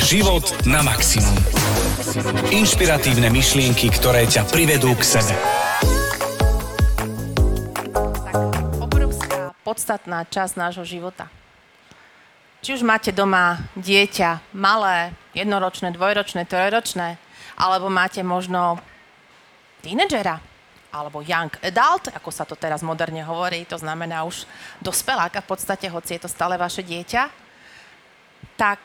Život na maximum. Inšpiratívne myšlienky, ktoré ťa privedú k sebe. obrovská, podstatná časť nášho života. Či už máte doma dieťa, malé, jednoročné, dvojročné, trojročné, alebo máte možno tínedžera, alebo young adult, ako sa to teraz moderne hovorí, to znamená už dospeláka v podstate, hoci je to stále vaše dieťa, tak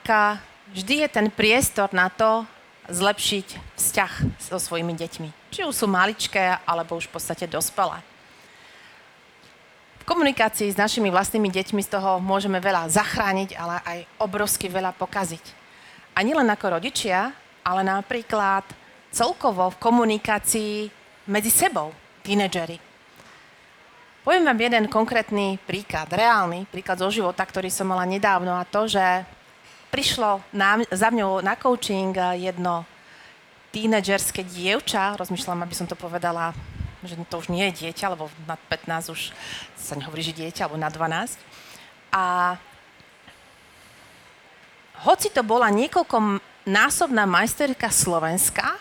vždy je ten priestor na to zlepšiť vzťah so svojimi deťmi. Či už sú maličké, alebo už v podstate dospelé. V komunikácii s našimi vlastnými deťmi z toho môžeme veľa zachrániť, ale aj obrovsky veľa pokaziť. A nielen ako rodičia, ale napríklad celkovo v komunikácii medzi sebou, tínedžeri. Poviem vám jeden konkrétny príklad, reálny príklad zo života, ktorý som mala nedávno a to, že prišlo na, za mňou na coaching eh, jedno tínedžerské dievča, rozmýšľam, aby som to povedala, že to už nie je dieťa, lebo nad 15 už sa nehovorí, že dieťa, alebo na 12. A hoci to bola niekoľko násobná majsterka Slovenska,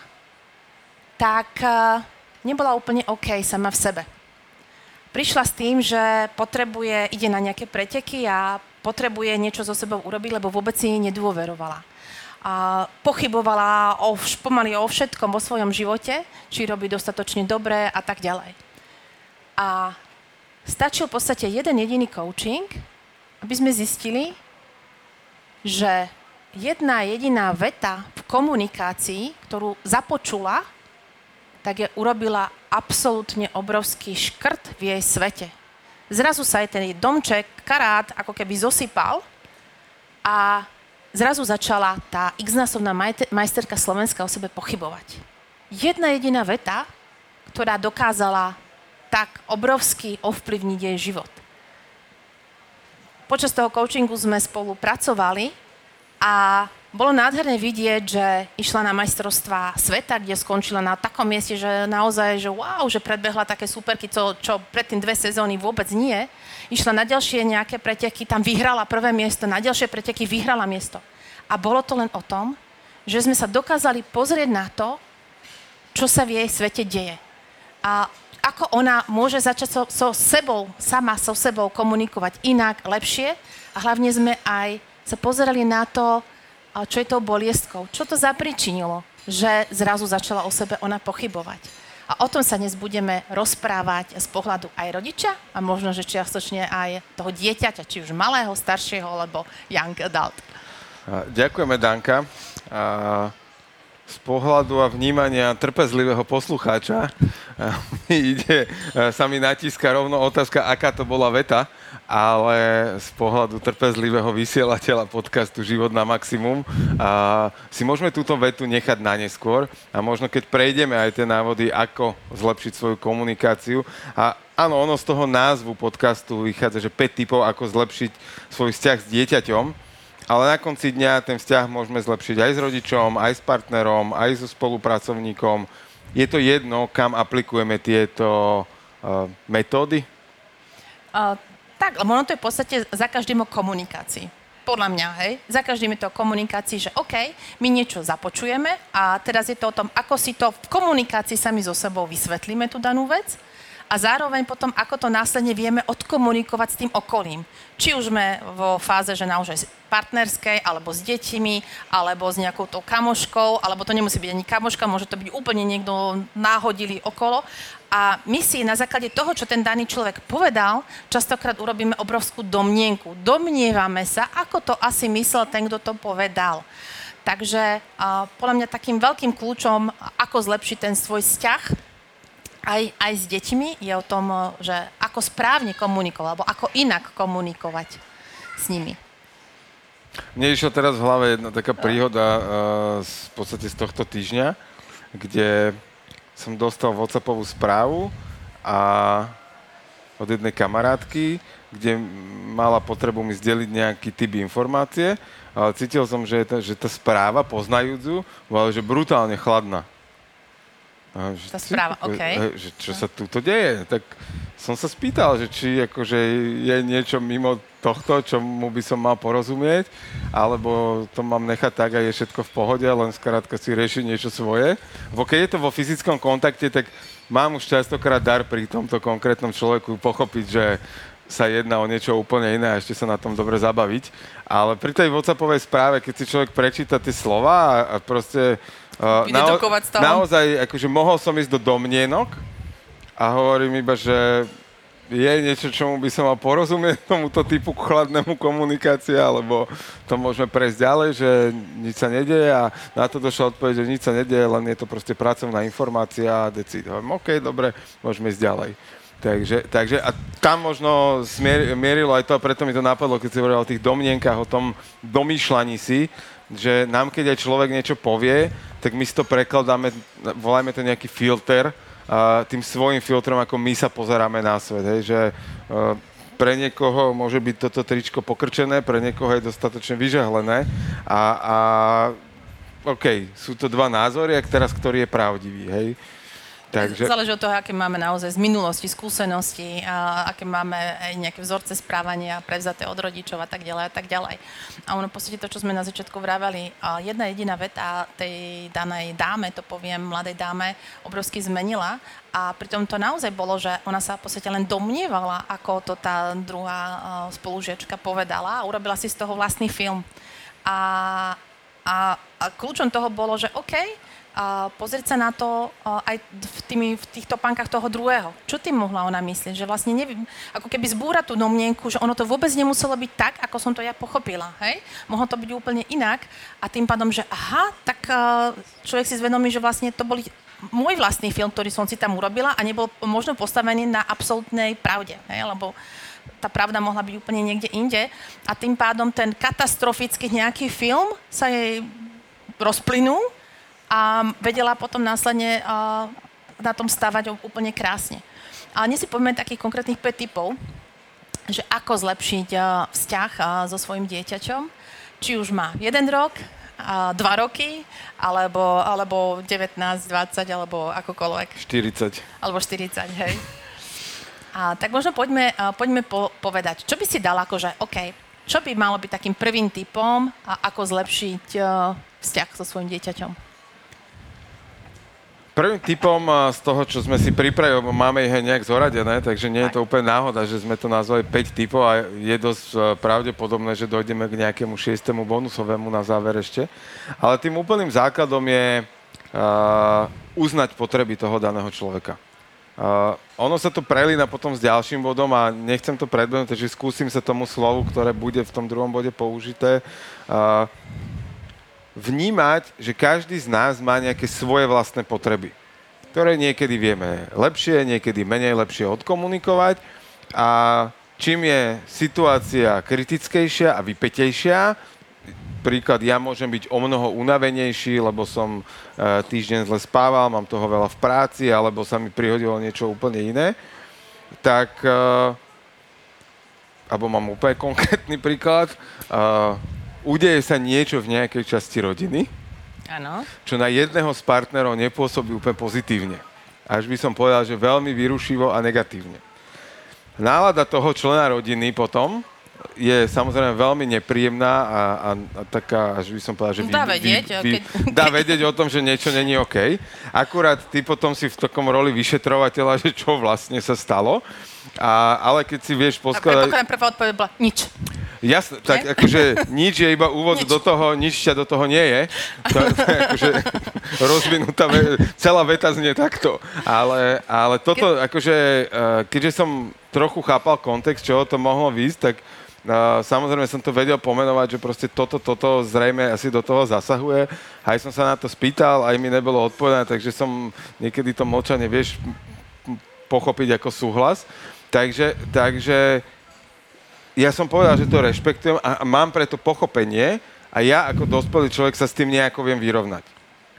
tak eh, nebola úplne OK sama v sebe. Prišla s tým, že potrebuje, ide na nejaké preteky a potrebuje niečo so sebou urobiť, lebo vôbec si nedôverovala. A pochybovala o, pomaly o všetkom vo svojom živote, či robí dostatočne dobre a tak ďalej. A stačil v podstate jeden jediný coaching, aby sme zistili, že jedna jediná veta v komunikácii, ktorú započula, tak je urobila absolútne obrovský škrt v jej svete zrazu sa aj ten domček, karát, ako keby zosypal a zrazu začala tá x-násobná majsterka Slovenska o sebe pochybovať. Jedna jediná veta, ktorá dokázala tak obrovsky ovplyvniť jej život. Počas toho coachingu sme spolu pracovali a bolo nádherné vidieť, že išla na majstrovstvá sveta, kde skončila na takom mieste, že naozaj, že wow, že predbehla také superky, čo, čo predtým dve sezóny vôbec nie. Išla na ďalšie nejaké preteky, tam vyhrala prvé miesto, na ďalšie preteky vyhrala miesto. A bolo to len o tom, že sme sa dokázali pozrieť na to, čo sa v jej svete deje. A ako ona môže začať so, so sebou, sama so sebou komunikovať inak, lepšie. A hlavne sme aj sa pozerali na to, ale čo je tou boliestkou? Čo to zapričinilo, že zrazu začala o sebe ona pochybovať? A o tom sa dnes budeme rozprávať z pohľadu aj rodiča a možno, že čiastočne aj toho dieťaťa, či už malého, staršieho, alebo young adult. Ďakujeme, Danka. Z pohľadu a vnímania trpezlivého poslucháča ide, sa mi natíska rovno otázka, aká to bola veta ale z pohľadu trpezlivého vysielateľa podcastu Život na maximum a si môžeme túto vetu nechať na neskôr a možno keď prejdeme aj tie návody, ako zlepšiť svoju komunikáciu. A áno, ono z toho názvu podcastu vychádza, že 5 typov, ako zlepšiť svoj vzťah s dieťaťom, ale na konci dňa ten vzťah môžeme zlepšiť aj s rodičom, aj s partnerom, aj so spolupracovníkom. Je to jedno, kam aplikujeme tieto uh, metódy? Uh, tak, lebo ono to je v podstate za každým o komunikácii. Podľa mňa, hej. Za každým je to o komunikácii, že OK, my niečo započujeme a teraz je to o tom, ako si to v komunikácii sami so sebou vysvetlíme tú danú vec a zároveň potom, ako to následne vieme odkomunikovať s tým okolím. Či už sme vo fáze, že naozaj partnerskej, alebo s deťmi, alebo s nejakou tou kamoškou, alebo to nemusí byť ani kamoška, môže to byť úplne niekto náhodili okolo. A my si na základe toho, čo ten daný človek povedal, častokrát urobíme obrovskú domnienku. Domnievame sa, ako to asi myslel ten, kto to povedal. Takže uh, podľa mňa takým veľkým kľúčom, ako zlepšiť ten svoj vzťah aj, aj s deťmi je o tom, že ako správne komunikovať, alebo ako inak komunikovať s nimi. Mne išla teraz v hlave jedna taká príhoda uh, z, v podstate z tohto týždňa, kde som dostal WhatsAppovú správu a od jednej kamarátky, kde mala potrebu mi zdeliť nejaký typ informácie, ale cítil som, že, tá, že tá správa, poznajúcu, bola že brutálne chladná. A že, Tá správa, OK. Že čo sa tuto deje? Tak som sa spýtal, že či akože je niečo mimo tohto, čomu by som mal porozumieť, alebo to mám nechať tak a je všetko v pohode, len skrátka si riešiť niečo svoje. Bo keď je to vo fyzickom kontakte, tak mám už častokrát dar pri tomto konkrétnom človeku pochopiť, že sa jedná o niečo úplne iné a ešte sa na tom dobre zabaviť. Ale pri tej WhatsAppovej správe, keď si človek prečíta tie slova a proste... Uh, Vydedukovať toho. naozaj, akože mohol som ísť do domnienok a hovorím iba, že je niečo, čomu by som mal porozumieť tomuto typu chladnému komunikácie, alebo to môžeme prejsť ďalej, že nič sa nedieje a na to došla odpoveď, že nič sa nedieje, len je to proste pracovná informácia a decid. Hovorím, OK, dobre, môžeme ísť ďalej. Takže, takže a tam možno smier, mierilo aj to, a preto mi to napadlo, keď si hovoril o tých domnienkach, o tom domýšľaní si, že nám, keď aj človek niečo povie, tak my si to prekladáme, volajme to nejaký filter, tým svojim filtrom, ako my sa pozeráme na svet. Hej, že uh, pre niekoho môže byť toto tričko pokrčené, pre niekoho je dostatočne vyžehlené a, a OK, sú to dva názory a teraz ktorý je pravdivý, hej. Takže, Záleží od toho, aké máme naozaj z minulosti, skúsenosti, a aké máme aj nejaké vzorce správania prevzaté od rodičov a tak ďalej a tak ďalej. A ono v podstate to, čo sme na začiatku vraveli, jedna jediná veta tej danej dáme, to poviem, mladej dáme, obrovsky zmenila a pritom to naozaj bolo, že ona sa v podstate len domnievala, ako to tá druhá spolužiačka povedala a urobila si z toho vlastný film. A, a, a kľúčom toho bolo, že OK, pozrieť sa na to aj v, tými, v tých topánkach toho druhého. Čo tým mohla ona myslieť? Že vlastne neviem, ako keby zbúra tú domnienku, že ono to vôbec nemuselo byť tak, ako som to ja pochopila. Hej? Mohlo to byť úplne inak a tým pádom, že aha, tak človek si zvedomí, že vlastne to boli môj vlastný film, ktorý som si tam urobila a nebol možno postavený na absolútnej pravde. Hej? Lebo tá pravda mohla byť úplne niekde inde a tým pádom ten katastrofický nejaký film sa jej rozplynul a vedela potom následne uh, na tom stavať úplne krásne. Ale dnes si povieme takých konkrétnych 5 typov, že ako zlepšiť uh, vzťah uh, so svojim dieťaťom, či už má jeden rok, dva roky, alebo, alebo 19, 20, alebo akokoľvek. 40. Alebo 40, hej. A, tak možno poďme, a, poďme po, povedať, čo by si dal akože, OK, čo by malo byť takým prvým typom a ako zlepšiť vzťah so svojim dieťaťom? Prvým typom z toho, čo sme si pripravili, máme ich nejak zoradené, takže nie je to úplne náhoda, že sme to nazvali 5 typov a je dosť e, pravdepodobné, že dojdeme k nejakému šiestému bonusovému na záver ešte. Ale tým úplným základom je uh, uznať potreby toho daného človeka. Uh, ono sa to prelína potom s ďalším bodom a nechcem to predbehnúť, takže skúsim sa tomu slovu, ktoré bude v tom druhom bode použité. Uh, vnímať, že každý z nás má nejaké svoje vlastné potreby, ktoré niekedy vieme lepšie, niekedy menej lepšie odkomunikovať. A čím je situácia kritickejšia a vypetejšia, príklad, ja môžem byť o mnoho unavenejší, lebo som e, týždeň zle spával, mám toho veľa v práci, alebo sa mi prihodilo niečo úplne iné, tak, e, alebo mám úplne konkrétny príklad, e, udeje sa niečo v nejakej časti rodiny, Áno. čo na jedného z partnerov nepôsobí úplne pozitívne. Až by som povedal, že veľmi vyrušivo a negatívne. Nálada toho člena rodiny potom je samozrejme veľmi nepríjemná a, a, a taká, až by som povedal, že Dá vedieť, keď- dá vedieť o tom, že niečo není OK. Akurát ty potom si v takom roli vyšetrovateľa, že čo vlastne sa stalo. A, ale keď si vieš A poskladať... predpokladám, prvá odpoveď bola nič. Jasne, tak akože nič je iba úvod Nič. do toho, nič ťa do toho nie je. To, to je akože rozvinutá, ve- celá veta znie takto. Ale, ale toto, akože, eh, keďže som trochu chápal kontext, čoho to mohlo výsť, tak Uh, samozrejme som to vedel pomenovať, že proste toto, toto zrejme asi do toho zasahuje. Aj som sa na to spýtal, aj mi nebolo odpovedané, takže som niekedy to mlčanie, vieš, pochopiť ako súhlas. Takže, takže ja som povedal, že to rešpektujem a mám preto pochopenie a ja ako dospelý človek sa s tým nejako viem vyrovnať.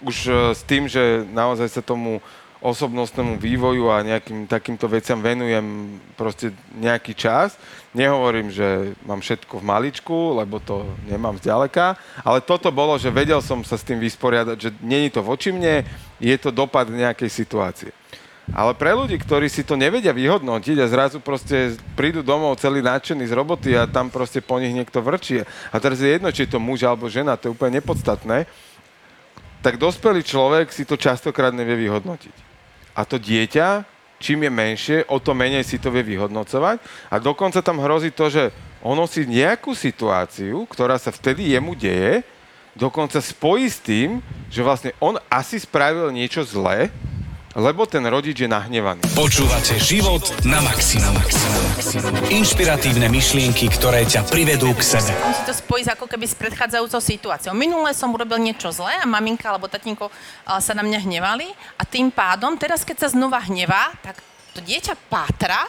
Už e, s tým, že naozaj sa tomu osobnostnému vývoju a nejakým takýmto veciam venujem proste nejaký čas. Nehovorím, že mám všetko v maličku, lebo to nemám zďaleka, ale toto bolo, že vedel som sa s tým vysporiadať, že není to voči mne, je to dopad nejakej situácie. Ale pre ľudí, ktorí si to nevedia vyhodnotiť a zrazu proste prídu domov celý nadšený z roboty a tam proste po nich niekto vrčí. A teraz je jedno, či je to muž alebo žena, to je úplne nepodstatné. Tak dospelý človek si to častokrát nevie vyhodnotiť. A to dieťa, čím je menšie, o to menej si to vie vyhodnocovať. A dokonca tam hrozí to, že ono si nejakú situáciu, ktorá sa vtedy jemu deje, dokonca spojí s tým, že vlastne on asi spravil niečo zlé, lebo ten rodič je nahnevaný. Počúvate život na maximum. Inšpiratívne myšlienky, ktoré ťa privedú k sebe. On si to spojí ako keby s predchádzajúcou situáciou. Minule som urobil niečo zlé a maminka alebo tatínko sa na mňa hnevali a tým pádom teraz, keď sa znova hnevá, tak to dieťa pátra,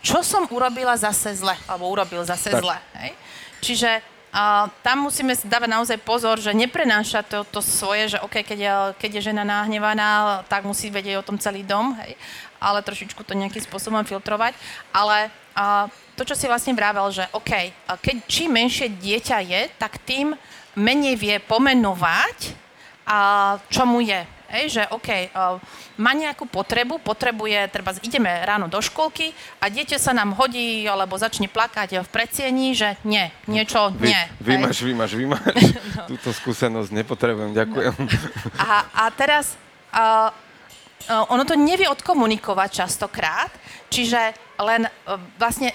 čo som urobila zase zle, alebo urobil zase tak. zle. Hej? Čiže a tam musíme si dávať naozaj pozor, že neprenáša to, to svoje, že OK, keď je, keď je žena nahnevaná, tak musí vedieť o tom celý dom, hej, ale trošičku to nejakým spôsobom filtrovať. Ale a, to, čo si vlastne vravel, že OK, keď čím menšie dieťa je, tak tým menej vie pomenovať, a čo mu je. Hej, že OK, uh, má nejakú potrebu, potrebuje, treba ideme ráno do školky a dieťa sa nám hodí alebo začne plakať v predsiení, že nie, niečo Vy, nie. Vymaš, vymaš, vymaš. no. Túto skúsenosť nepotrebujem, ďakujem. No. A, a teraz uh, uh, ono to nevie odkomunikovať častokrát, čiže len uh, vlastne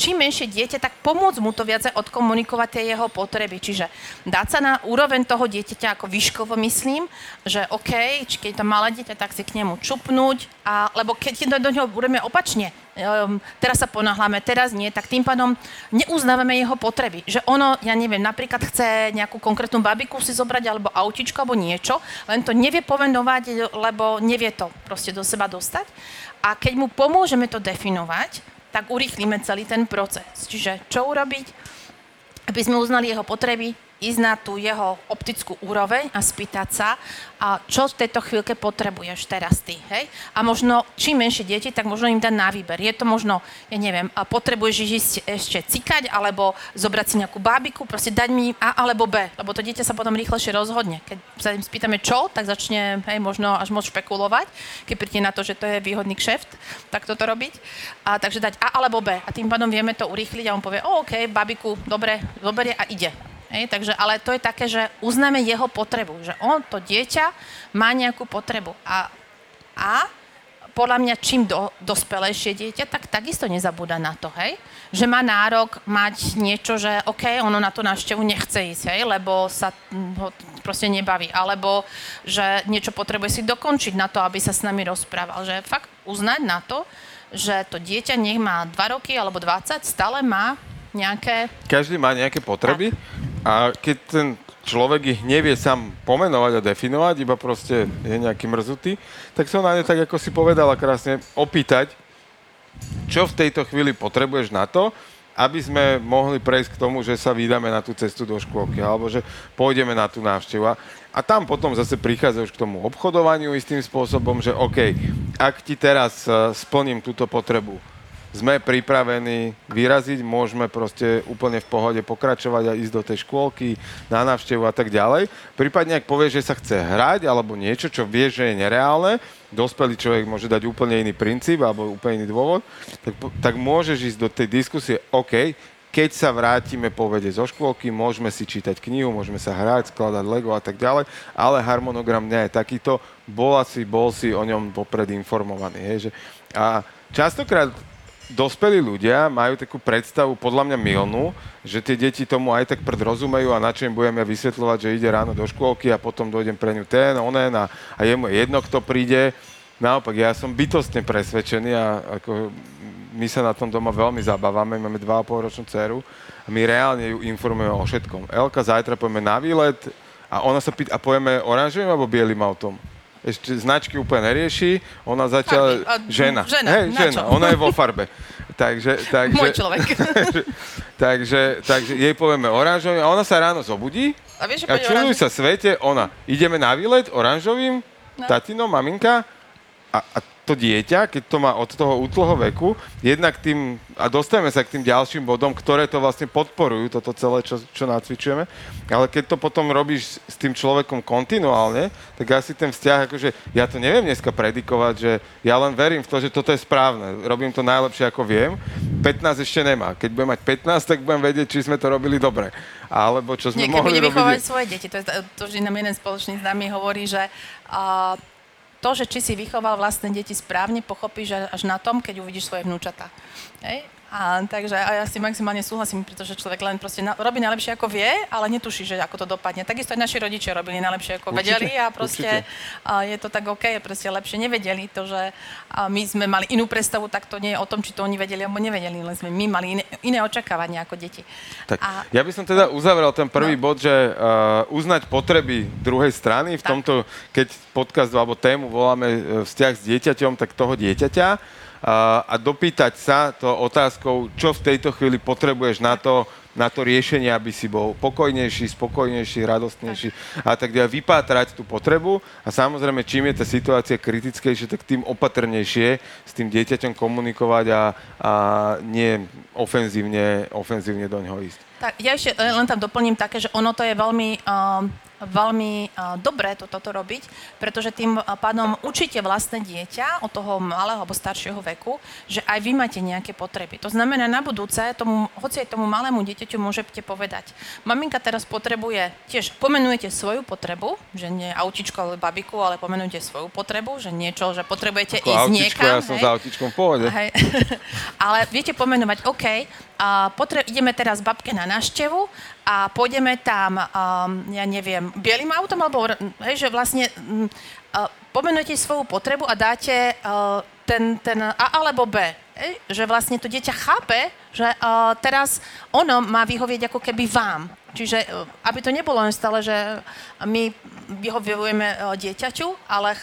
čím menšie dieťa, tak pomôcť mu to viacej odkomunikovať tie jeho potreby. Čiže dať sa na úroveň toho dieťaťa ako výškovo myslím, že OK, či keď to malé dieťa, tak si k nemu čupnúť, a, lebo keď do neho budeme opačne, um, teraz sa ponáhľame, teraz nie, tak tým pádom neuznávame jeho potreby. Že ono, ja neviem, napríklad chce nejakú konkrétnu babiku si zobrať, alebo autičko, alebo niečo, len to nevie povenovať, lebo nevie to proste do seba dostať. A keď mu pomôžeme to definovať, tak urýchlíme celý ten proces. Čiže čo urobiť? Aby sme uznali jeho potreby, ísť na tú jeho optickú úroveň a spýtať sa, a čo v tejto chvíľke potrebuješ teraz ty, hej? A možno, čím menšie deti, tak možno im dať na výber. Je to možno, ja neviem, a potrebuješ ísť ešte cikať, alebo zobrať si nejakú bábiku, proste dať mi A alebo B, lebo to dieťa sa potom rýchlejšie rozhodne. Keď sa im spýtame čo, tak začne, hej, možno až moc špekulovať, keď príde na to, že to je výhodný kšeft, tak toto robiť. A, takže dať A alebo B a tým pádom vieme to urýchliť a on povie, o, OK, babiku, dobre, zoberie a ide. Hej, takže, ale to je také, že uznáme jeho potrebu, že on, to dieťa, má nejakú potrebu. A, a podľa mňa, čím do, dospelejšie dieťa, tak takisto nezabúda na to, hej? Že má nárok mať niečo, že OK, ono na to návštevu nechce ísť, hej? Lebo sa ho proste nebaví. Alebo že niečo potrebuje si dokončiť na to, aby sa s nami rozprával. Že fakt uznať na to, že to dieťa nech má 2 roky alebo 20, stále má nejaké... Každý má nejaké potreby. A keď ten človek ich nevie sám pomenovať a definovať, iba proste je nejaký mrzutý, tak sa na ne, tak ako si povedala krásne, opýtať, čo v tejto chvíli potrebuješ na to, aby sme mohli prejsť k tomu, že sa vydáme na tú cestu do škôlky, alebo že pôjdeme na tú návštevu. A tam potom zase prichádza už k tomu obchodovaniu istým spôsobom, že OK, ak ti teraz eh, splním túto potrebu, sme pripravení vyraziť, môžeme proste úplne v pohode pokračovať a ísť do tej škôlky, na návštevu a tak ďalej. Prípadne, ak povie, že sa chce hrať alebo niečo, čo vie, že je nereálne, dospelý človek môže dať úplne iný princíp alebo úplne iný dôvod, tak, tak môžeš ísť do tej diskusie, OK, keď sa vrátime po vede zo škôlky, môžeme si čítať knihu, môžeme sa hrať, skladať Lego a tak ďalej, ale harmonogram dňa je takýto, bol si, bol si o ňom popred informovaný. Hej, že, a častokrát dospelí ľudia majú takú predstavu, podľa mňa milnú, že tie deti tomu aj tak predrozumejú a na čo im budem ja vysvetľovať, že ide ráno do škôlky a potom dojdem pre ňu ten, onen a, a je mu jedno, kto príde. Naopak, ja som bytostne presvedčený a ako my sa na tom doma veľmi zabávame, máme 2,5 ročnú dceru a my reálne ju informujeme o všetkom. Elka, zajtra pojeme na výlet a ona sa pýta, a pojeme oranžovým alebo bielým autom? Ešte značky úplne nerieši, ona zatiaľ... A, žena. Žena, Hej, žena. ona je vo farbe. Takže, takže, Môj človek. takže, takže jej povieme oranžovým a ona sa ráno zobudí a, vieš, a čuduj sa svete, ona, ideme na výlet oranžovým, no. tatino, maminka, a, a to dieťa, keď to má od toho útloho veku, jednak tým, a dostajeme sa k tým ďalším bodom, ktoré to vlastne podporujú, toto celé, čo, čo nacvičujeme, ale keď to potom robíš s tým človekom kontinuálne, tak asi ten vzťah, akože ja to neviem dneska predikovať, že ja len verím v to, že toto je správne, robím to najlepšie, ako viem, 15 ešte nemá. Keď budem mať 15, tak budem vedieť, či sme to robili dobre. Alebo čo sme Niekedy mohli bude vychovať robiť. svoje deti. To, je, to, že nám jeden spoločný známy hovorí, že uh, to, že či si vychoval vlastné deti správne, pochopíš až na tom, keď uvidíš svoje vnúčata. Hej? A, takže a ja si maximálne súhlasím, pretože človek len proste na, robí najlepšie ako vie, ale netuší, že ako to dopadne. Takisto aj naši rodičia robili najlepšie ako Určite, vedeli a proste a je to tak OK, proste lepšie nevedeli. To, že a my sme mali inú predstavu, tak to nie je o tom, či to oni vedeli alebo nevedeli, len sme my mali iné, iné očakávania ako deti. Tak, A- ja by som teda uzavrel ten prvý No. bod, že uh, uznať potreby druhej strany. V Tak. tomto, keď podcast alebo tému voláme e, vzťah s dieťaťom, tak toho dieťaťa. A dopýtať sa to otázkou, čo v tejto chvíli potrebuješ na to, na to riešenie, aby si bol pokojnejší, spokojnejší, radostnejší a tak ďalej. Vypátrať tú potrebu a samozrejme, čím je tá situácia kritickejšia, tak tým opatrnejšie s tým dieťaťom komunikovať a, a nie ofenzívne, ofenzívne do ňoho ísť. Tak ja ešte len tam doplním také, že ono to je veľmi, um, veľmi dobré to, toto robiť, pretože tým pádom učíte vlastné dieťa od toho malého alebo staršieho veku, že aj vy máte nejaké potreby. To znamená na budúce, tomu, hoci aj tomu malému dieťaťu môžete povedať, maminka teraz potrebuje, tiež pomenujete svoju potrebu, že nie autičko alebo babiku, ale pomenujete svoju potrebu, že niečo, že potrebujete Ako ísť autičko, niekam. ja som hej. za autičkom v pohode. Hej. Ale viete pomenovať, OK, a potre- ideme teraz babke na návštevu a pôjdeme tam, um, ja neviem, bielým autom, alebo hej, že vlastne um, uh, pomenujete svoju potrebu a dáte uh, ten, ten A alebo B. Hej, že vlastne to dieťa chápe, že uh, teraz ono má vyhovieť ako keby vám. Čiže uh, aby to nebolo len stále, že my vyhovujeme uh, dieťaťu, ale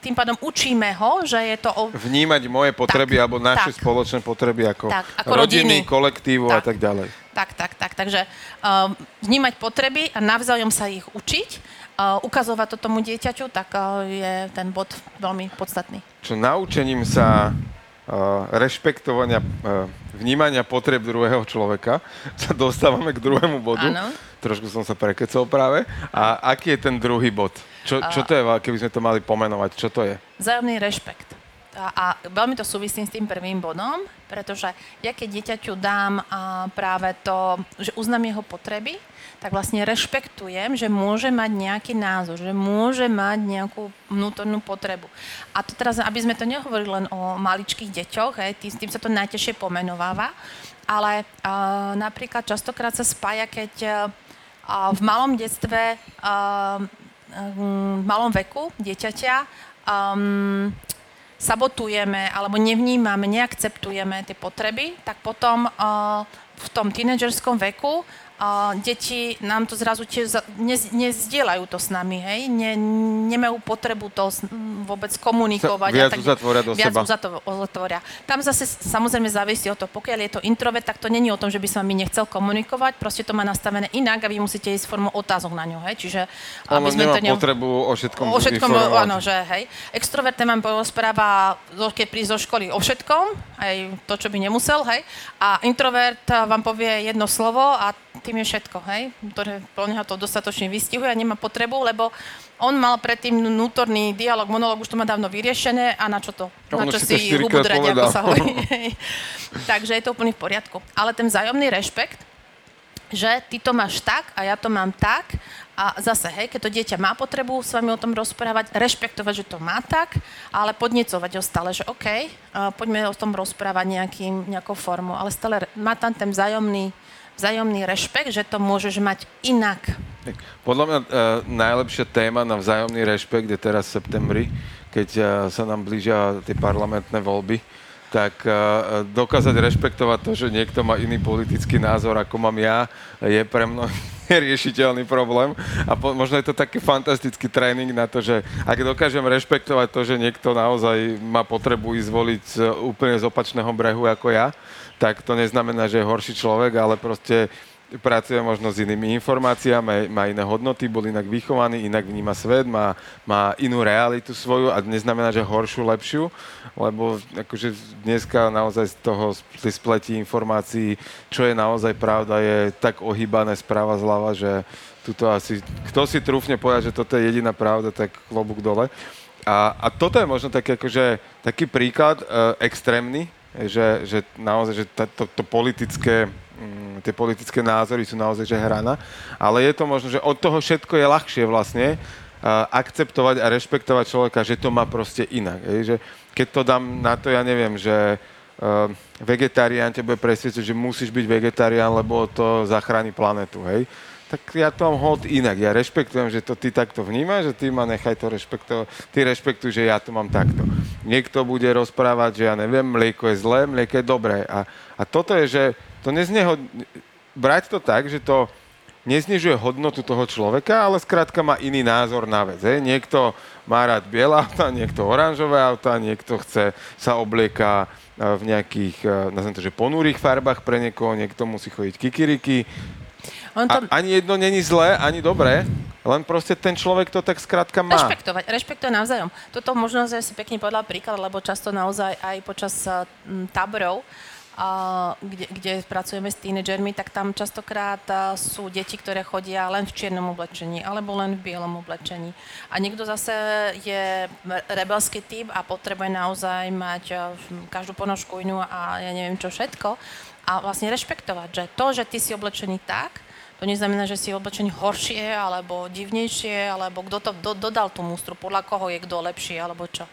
tým pádom učíme ho, že je to o, Vnímať moje potreby Tak, alebo naše tak. spoločné potreby ako, Tak, ako rodiny, rodiny. kolektívu a Tak. tak ďalej. Tak, tak, tak. Takže uh, vnímať potreby a navzájom sa ich učiť, uh, ukazovať to tomu dieťaťu, tak uh, je ten bod veľmi podstatný. Čo naučením sa uh, rešpektovania, uh, vnímania potreb druhého človeka sa dostávame k druhému bodu. Áno. Trošku som sa prekecol práve. A aký je ten druhý bod? Čo, čo to je, keby sme to mali pomenovať? Čo to je? Vzájomný rešpekt. A, veľmi to súvisí s tým prvým bodom, pretože ja keď dieťaťu dám práve to, že uznám jeho potreby, tak vlastne rešpektujem, že môže mať nejaký názor, že môže mať nejakú vnútornú potrebu. A to teraz, aby sme to nehovorili len o maličkých deťoch, hej, tým, tým sa to najtežšie pomenováva, ale uh, napríklad častokrát sa spája, keď uh, v malom detstve, uh, v malom veku dieťaťa um, sabotujeme alebo nevnímame, neakceptujeme tie potreby, tak potom uh, v tom tínedžerskom veku uh, deti nám to zrazu tiež nez, nezdielajú to s nami, hej? Ne, nemajú potrebu to s- m, vôbec komunikovať. Sa viac tak, uzatvoria do viac seba. uzatvoria. Tam zase samozrejme závisí o to, pokiaľ je to introvert, tak to není o tom, že by s vami nechcel komunikovať, proste to má nastavené inak a vy musíte ísť formou otázok na ňo, hej? Čiže On aby sme nemá to ne... potrebu o všetkom O všetkom, informovať. áno, že hej. Extrovert ten vám porozpráva, keď príde zo školy o všetkom, aj to, čo by nemusel, hej. A introvert vám povie jedno slovo a tým je všetko, hej. Ktoré pro neho to dostatočne vystihuje a nemá potrebu, lebo on mal predtým vnútorný dialog, monolog, už to má dávno vyriešené a na čo to? On na čo si hubu drať, ako sa hovorí. Takže je to úplne v poriadku. Ale ten vzájomný rešpekt, že ty to máš tak a ja to mám tak a zase, hej, keď to dieťa má potrebu s vami o tom rozprávať, rešpektovať, že to má tak, ale podnecovať ho stále, že OK, poďme o tom rozprávať nejakým, nejakou formou, ale stále má tam ten vzájomný, vzájomný rešpekt, že to môžeš mať inak. Podľa mňa uh, najlepšia téma na vzájomný rešpekt je teraz v septembri, keď uh, sa nám blížia tie parlamentné voľby, tak uh, dokázať rešpektovať to, že niekto má iný politický názor, ako mám ja, je pre mňa neriešiteľný problém. A po, možno je to taký fantastický tréning na to, že ak dokážem rešpektovať to, že niekto naozaj má potrebu ísť voliť z, úplne z opačného brehu ako ja, tak to neznamená, že je horší človek, ale proste pracuje možno s inými informáciami, má iné hodnoty, bol inak vychovaný, inak vníma svet, má, má inú realitu svoju a neznamená, že horšiu, lepšiu, lebo akože dneska naozaj z toho spletí informácií, čo je naozaj pravda, je tak ohýbané správa zľava, že tuto asi, kto si trúfne povedať, že toto je jediná pravda, tak klobúk dole. A, a toto je možno taký, akože, taký príklad e, extrémny, že, že naozaj, že to, to politické mm, tie politické názory sú naozaj že hrana, ale je to možno, že od toho všetko je ľahšie vlastne uh, akceptovať a rešpektovať človeka, že to má proste inak. Je, že keď to dám na to, ja neviem, že uh, vegetarián ťa bude presvedčiť, že musíš byť vegetarián, lebo to zachráni planetu, hej tak ja to mám hod inak. Ja rešpektujem, že to ty takto vnímaš, že ty ma nechaj to rešpektovať. Ty rešpektuj, že ja to mám takto. Niekto bude rozprávať, že ja neviem, mlieko je zlé, mlieko je dobré. A, a toto je, že to nezneho... Brať to tak, že to neznižuje hodnotu toho človeka, ale skrátka má iný názor na vec. Hej. Niekto má rád biele auta, niekto oranžové auta, niekto chce sa oblieka e, v nejakých, e, nazvem to, že ponúrých farbách pre niekoho, niekto musí chodiť kikiriky, on to... A, ani jedno není zlé, ani dobré, len proste ten človek to tak skrátka má. Rešpektovať, rešpektovať navzájom. Toto možno že si pekne povedal príklad, lebo často naozaj aj počas uh, táborov kde, kde pracujeme s tínedžermi, tak tam častokrát a, sú deti, ktoré chodia len v čiernom oblečení alebo len v bielom oblečení. A niekto zase je rebelský typ a potrebuje naozaj mať a, každú ponožku inú a ja neviem čo všetko. A vlastne rešpektovať, že to, že ty si oblečený tak, to neznamená, že si oblečený horšie, alebo divnejšie, alebo kto to do, dodal tú mústru, podľa koho je kto lepší, alebo čo.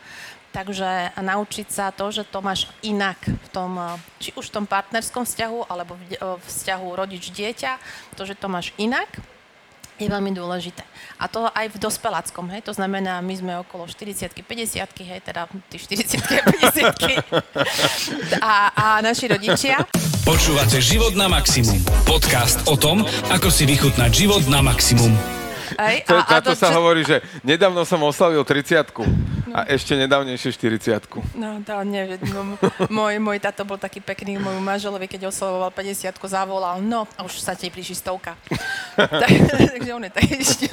Takže naučiť sa to, že to máš inak v tom, či už v tom partnerskom vzťahu, alebo v vzťahu rodič-dieťa, to, že to máš inak, je veľmi dôležité. A to aj v dospeláckom, hej, to znamená, my sme okolo 40 50 hej, teda tí 40 50 a, a naši rodičia. Počúvate Život na maximum. Podcast o tom, ako si vychutnať život na maximum. Aj, to, a, a to, sa čo... hovorí, že nedávno som oslavil 30 no. a ešte nedávnejšie 40 No, to neviem. Môj, môj tato bol taký pekný, môj manželovi, keď oslavoval 50 zavolal, no, a už sa ti blíži stovka. tak, takže on je tak ešte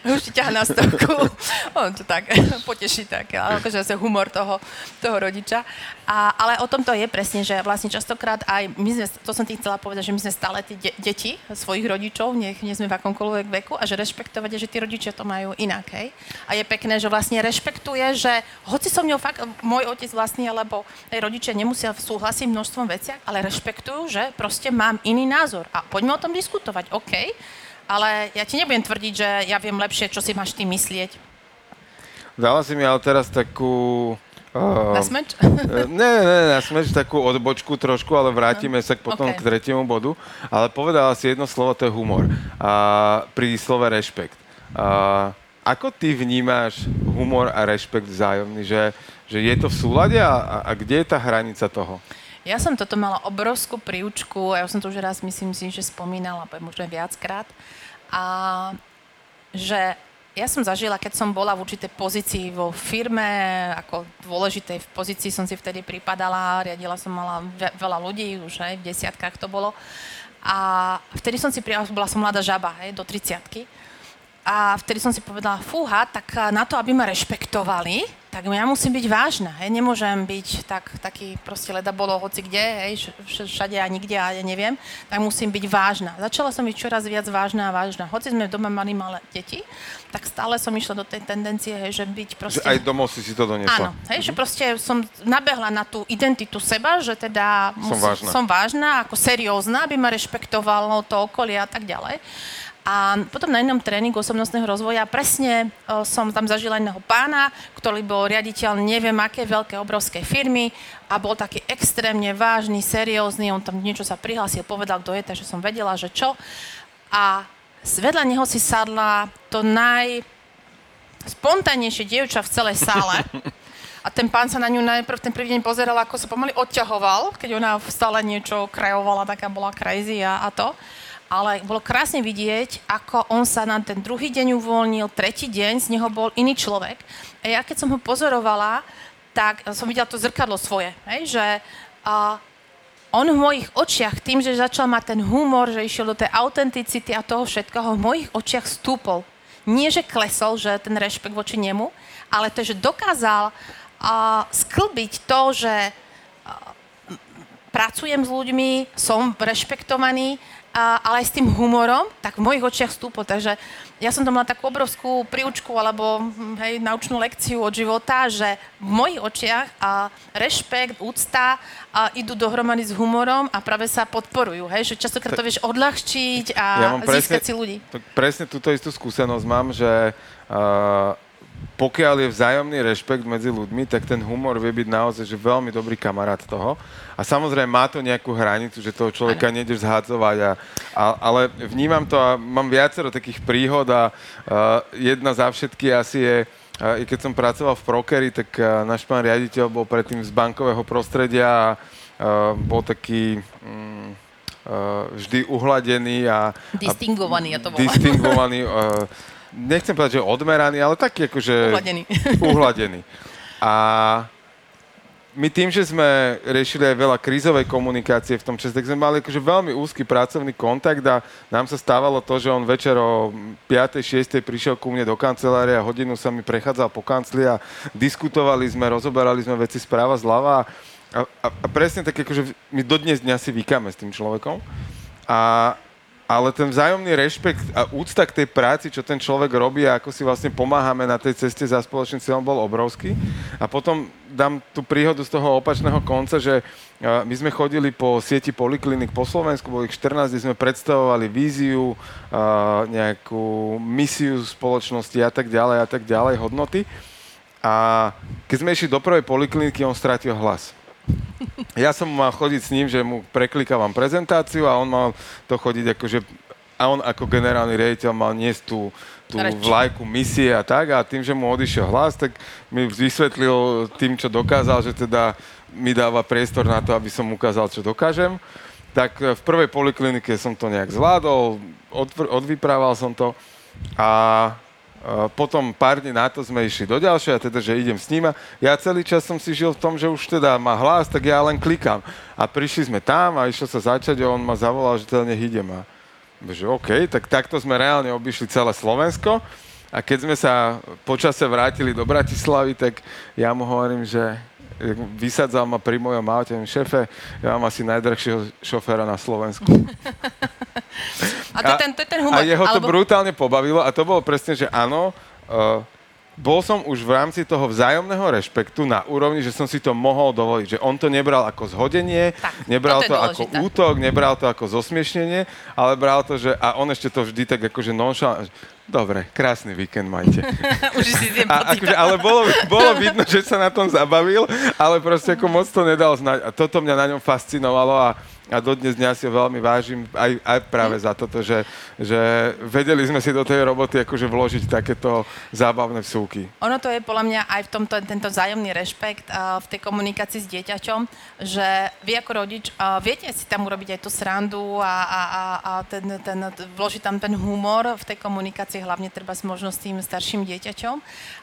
už ti ťaha na stovku. On to tak poteší tak, akože zase humor toho, toho rodiča. A, ale o tom to je presne, že vlastne častokrát aj my sme, to som ti chcela povedať, že my sme stále tí de- deti svojich rodičov, nech nie sme v akomkoľvek veku a že rešpektovať že tí rodičia to majú inak, hej. A je pekné, že vlastne rešpektuje, že hoci som ňou fakt, môj otec vlastne, alebo aj rodičia nemusia súhlasiť množstvom veciach, ale rešpektujú, že proste mám iný názor. A poďme o tom diskutovať, OK ale ja ti nebudem tvrdiť, že ja viem lepšie, čo si máš ty myslieť. Dala si mi ale teraz takú... Uh, na smeč? ne, ne, na smeč takú odbočku trošku, ale vrátime sa k potom okay. k tretiemu bodu. Ale povedala si jedno slovo, to je humor. Uh, pri slove rešpekt. Uh, ako ty vnímáš humor a rešpekt vzájomný? Že, že je to v súlade a, a kde je tá hranica toho? Ja som toto mala obrovskú príučku, ja som to už raz myslím si, že spomínala, možno viackrát. A že ja som zažila, keď som bola v určitej pozícii vo firme, ako dôležitej v pozícii som si vtedy pripadala, riadila som mala veľa ľudí, už aj v desiatkách to bolo. A vtedy som si prijala, bola som mladá žaba, hej, do 30 A vtedy som si povedala, fúha, tak na to, aby ma rešpektovali, tak ja musím byť vážna, hej, nemôžem byť tak, taký proste leda bolo hoci kde, hej, všade a nikde a ja neviem, tak musím byť vážna. Začala som byť čoraz viac vážna a vážna. Hoci sme doma mali malé deti, tak stále som išla do tej tendencie, hej, že byť proste... Že aj domov si si to doniesla. Áno, hej, mhm. že proste som nabehla na tú identitu seba, že teda som, musím, vážna. som vážna, ako seriózna, aby ma rešpektovalo to okolie a tak ďalej. A potom na jednom tréningu osobnostného rozvoja presne o, som tam zažila jedného pána, ktorý bol riaditeľ neviem aké veľké, obrovské firmy a bol taký extrémne vážny, seriózny, on tam niečo sa prihlásil, povedal, kto je, takže som vedela, že čo. A vedľa neho si sadla to naj spontánnejšie dievča v celej sále. A ten pán sa na ňu najprv ten prvý deň pozeral, ako sa pomaly odťahoval, keď ona stále niečo krajovala, taká bola crazy a, a to ale bolo krásne vidieť, ako on sa na ten druhý deň uvoľnil, tretí deň, z neho bol iný človek. A ja keď som ho pozorovala, tak som videla to zrkadlo svoje, hej, že a, on v mojich očiach, tým, že začal mať ten humor, že išiel do tej autenticity a toho všetkého, v mojich očiach stúpol. Nie, že klesol, že ten rešpekt voči nemu, ale to, že dokázal uh, sklbiť to, že uh, pracujem s ľuďmi, som rešpektovaný, uh, ale aj s tým humorom, tak v mojich očiach stúpol. Takže ja som to mala takú obrovskú príučku alebo hm, hej, naučnú lekciu od života, že v mojich očiach a rešpekt, úcta a idú dohromady s humorom a práve sa podporujú. Hej, že častokrát to vieš odľahčiť a ja získať presne, si ľudí. Presne túto istú skúsenosť mám, že uh, pokiaľ je vzájomný rešpekt medzi ľuďmi, tak ten humor vie byť naozaj že veľmi dobrý kamarát toho. A samozrejme má to nejakú hranicu, že toho človeka ano. nejdeš zhádzovať. A, a, ale vnímam to a mám viacero takých príhod a uh, jedna za všetky asi je, uh, i keď som pracoval v Prokery, tak uh, náš pán riaditeľ bol predtým z bankového prostredia a uh, bol taký... Um, uh, vždy uhladený a... Distingovaný, ja to volám. Distingovaný. Uh, nechcem povedať, že odmeraný, ale taký akože... Uhladený. Uhladený. A my tým, že sme riešili aj veľa krízovej komunikácie v tom čase, tak sme mali akože veľmi úzky pracovný kontakt a nám sa stávalo to, že on večer o 5. 6. prišiel ku mne do kancelárie a hodinu sa mi prechádzal po kancli a diskutovali sme, rozoberali sme veci správa zľava a, a, a presne tak akože my dodnes dňa si vykáme s tým človekom. A, ale ten vzájomný rešpekt a úcta k tej práci, čo ten človek robí a ako si vlastne pomáhame na tej ceste za spoločným cieľom, bol obrovský. A potom dám tú príhodu z toho opačného konca, že my sme chodili po sieti poliklinik po Slovensku, boli ich 14, kde sme predstavovali víziu, nejakú misiu spoločnosti a tak ďalej a tak ďalej, hodnoty. A keď sme išli do prvej polikliniky, on strátil hlas ja som mal chodiť s ním, že mu preklikávam prezentáciu a on mal to chodiť akože a on ako generálny riaditeľ mal niesť tú, tú vlajku misie a tak a tým, že mu odišiel hlas, tak mi vysvetlil tým, čo dokázal, že teda mi dáva priestor na to, aby som ukázal, čo dokážem. Tak v prvej poliklinike som to nejak zvládol, odvyprával som to a potom pár dní na to sme išli do ďalšej, a teda, že idem s ním. Ja celý čas som si žil v tom, že už teda má hlas, tak ja len klikám. A prišli sme tam a išlo sa začať a on ma zavolal, že teda nech idem. A že OK, tak takto sme reálne obišli celé Slovensko. A keď sme sa počase vrátili do Bratislavy, tak ja mu hovorím, že vysadzal ma pri mojom aute, šefe, ja mám asi najdrahšieho šoféra na Slovensku. a to je ten, to je ten humor. A jeho to alebo... brutálne pobavilo a to bolo presne, že áno, uh, bol som už v rámci toho vzájomného rešpektu na úrovni, že som si to mohol dovoliť. Že on to nebral ako zhodenie, tak, nebral to ako útok, nebral to ako zosmiešnenie, ale bral to, že... A on ešte to vždy tak akože nonšal, Dobre, krásny víkend majte. Už si a, akože, ale bolo, bolo vidno, že sa na tom zabavil, ale proste ako moc to nedal znať. A toto mňa na ňom fascinovalo a a dodnes dňa si ho veľmi vážim aj, aj práve za toto, že, že vedeli sme si do tej roboty akože vložiť takéto zábavné vsúky. Ono to je podľa mňa aj v tomto, tento vzájomný rešpekt uh, v tej komunikácii s dieťaťom, že vy ako rodič uh, viete si tam urobiť aj tú srandu a, a, a, a ten, ten, vložiť tam ten humor v tej komunikácii, hlavne treba s možnosť tým starším dieťaťom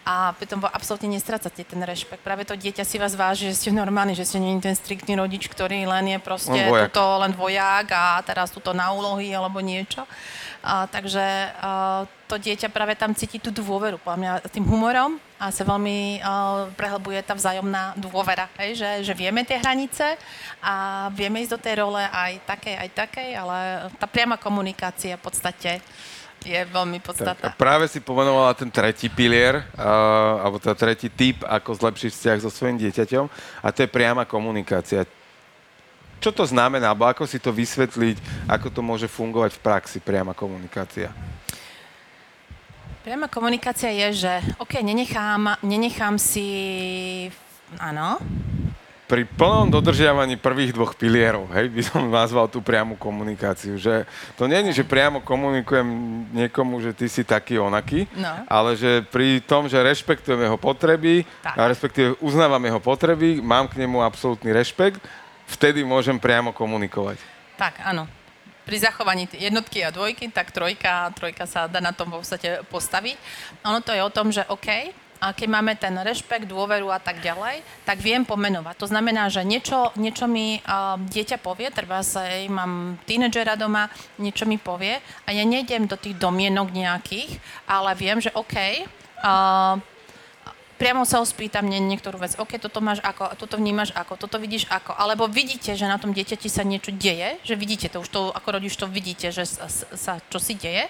a potom absolútne nestrácate ten rešpekt. Práve to dieťa si vás váži, že ste normálni, že ste nie ten striktný rodič, ktorý len je proste to len vojak a teraz túto na úlohy alebo niečo. A, takže a, to dieťa práve tam cíti tú dôveru, podľa mňa, tým humorom a sa veľmi a, prehlbuje tá vzájomná dôvera, hej, že, že vieme tie hranice a vieme ísť do tej role aj takej, aj takej, ale tá priama komunikácia v podstate je veľmi podstatná. Tak, práve si pomenovala ten tretí pilier, uh, alebo ten tretí typ, ako zlepšiť vzťah so svojím dieťaťom a to je priama komunikácia čo to znamená, alebo ako si to vysvetliť, ako to môže fungovať v praxi, priama komunikácia? Priama komunikácia je, že OK, nenechám, nenechám si... Áno? Pri plnom dodržiavaní prvých dvoch pilierov, hej, by som nazval tú priamu komunikáciu, že to nie je, že priamo komunikujem niekomu, že ty si taký onaký, no. ale že pri tom, že rešpektujem jeho potreby, tak. a respektíve uznávam jeho potreby, mám k nemu absolútny rešpekt vtedy môžem priamo komunikovať. Tak, áno. Pri zachovaní jednotky a dvojky, tak trojka, trojka sa dá na tom v podstate postaviť. Ono to je o tom, že OK, a keď máme ten rešpekt, dôveru a tak ďalej, tak viem pomenovať. To znamená, že niečo, niečo mi uh, dieťa povie, treba sa, aj mám tínedžera doma, niečo mi povie a ja nejdem do tých domienok nejakých, ale viem, že OK, uh, priamo sa ho spýtam nie, niektorú vec, OK, toto máš ako, toto vnímaš ako, toto vidíš ako, alebo vidíte, že na tom dieťati sa niečo deje, že vidíte to, už to, ako rodič to vidíte, že sa, sa čo si deje,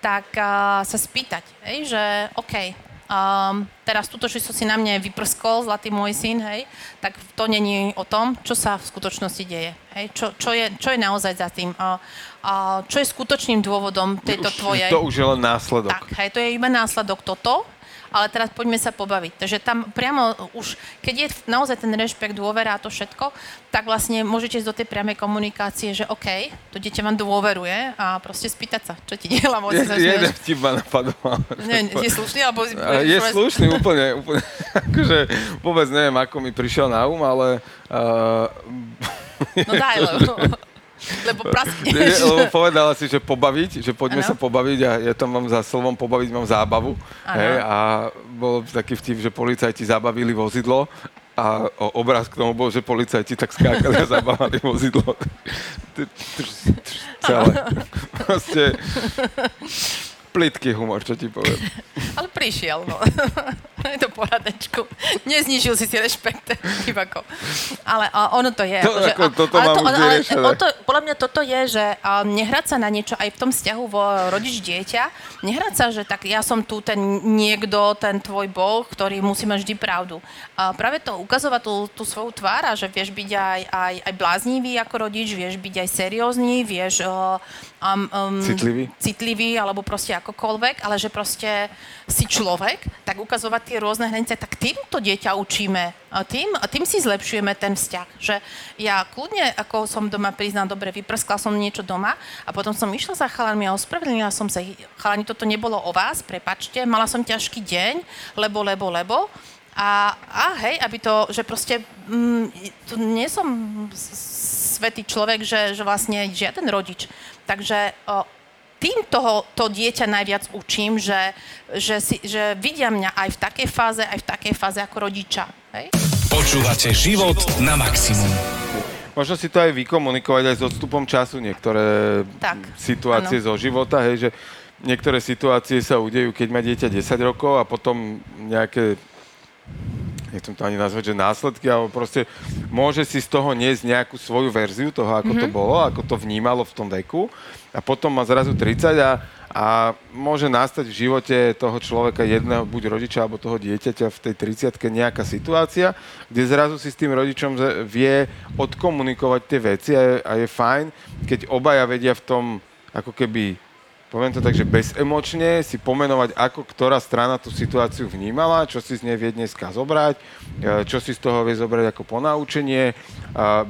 tak uh, sa spýtať, hej, že OK, um, teraz túto, že si na mne vyprskol, zlatý môj syn, hej, tak to není o tom, čo sa v skutočnosti deje, hej, čo, čo, je, čo je naozaj za tým, uh, uh, čo je skutočným dôvodom tejto tvojej... To už je len následok. Tak, hej, to je iba následok toto, ale teraz poďme sa pobaviť. Takže tam priamo už, keď je naozaj ten rešpekt, dôvera a to všetko, tak vlastne môžete ísť do tej priamej komunikácie, že OK, to dieťa vám dôveruje a proste spýtať sa, čo ti diela moc. Je, jeden vtip ma napadol. Nie, je slušný, alebo... Je slušný úplne, úplne. akože vôbec neviem, ako mi prišiel na um, ale... Uh, no daj, lebo... Lebo praskneš. Lebo povedala si, že pobaviť, že poďme ano. sa pobaviť a ja tam mám za slovom pobaviť, mám zábavu. Hej, a bol taký vtip, že policajti zabavili vozidlo a obraz k tomu bol, že policajti tak skákali a zabávali vozidlo. Celé. Proste plitký humor, čo ti poviem. Ale prišiel, no. je to poradečku. Neznižil si si rešpekt, divako. Ale a ono to je. To, že, ako, toto ale, to, ale o to, podľa mňa toto je, že a, nehrať sa na niečo aj v tom vzťahu vo rodič-dieťa. Nehrať sa, že tak ja som tu ten niekto, ten tvoj boh, ktorý musí mať vždy pravdu. A práve to ukazovať tú, tú svoju tvár a že vieš byť aj, aj, aj bláznivý ako rodič, vieš byť aj seriózny, vieš um, um, citlivý. citlivý alebo proste akokoľvek, ale že proste si človek, tak ukazovať tie rôzne hranice, tak tým to dieťa učíme. Tým, tým si zlepšujeme ten vzťah. Že ja kľudne, ako som doma priznám, dobre, vyprskla som niečo doma a potom som išla za chalanmi a ospravedlnila som sa. Chalani, toto nebolo o vás, prepačte, mala som ťažký deň, lebo, lebo, lebo. A, a hej, aby to, že proste, mm, to nie som svetý človek, že, že vlastne žiaden rodič. Takže o, tým toho, to dieťa najviac učím, že, že, si, že vidia mňa aj v takej fáze, aj v takej fáze ako rodiča. Hej? Počúvate život na maximum. Možno si to aj vykomunikovať aj s odstupom času, niektoré tak, situácie ano. zo života, hej, že niektoré situácie sa udejú, keď má dieťa 10 rokov a potom nejaké nechcem to ani nazvať, že následky, ale proste môže si z toho niesť nejakú svoju verziu toho, ako mm-hmm. to mhm. bolo, ako to vnímalo v tom veku a potom má zrazu 30 a, a môže nastať v živote toho človeka jedného, buď rodiča alebo toho dieťaťa v tej 30 nejaká situácia, kde zrazu si s tým rodičom vie odkomunikovať tie veci a je, a je fajn, keď obaja vedia v tom ako keby poviem to tak, že bezemočne si pomenovať, ako ktorá strana tú situáciu vnímala, čo si z nej vie dneska zobrať, e, čo si z toho vie zobrať ako ponaučenie,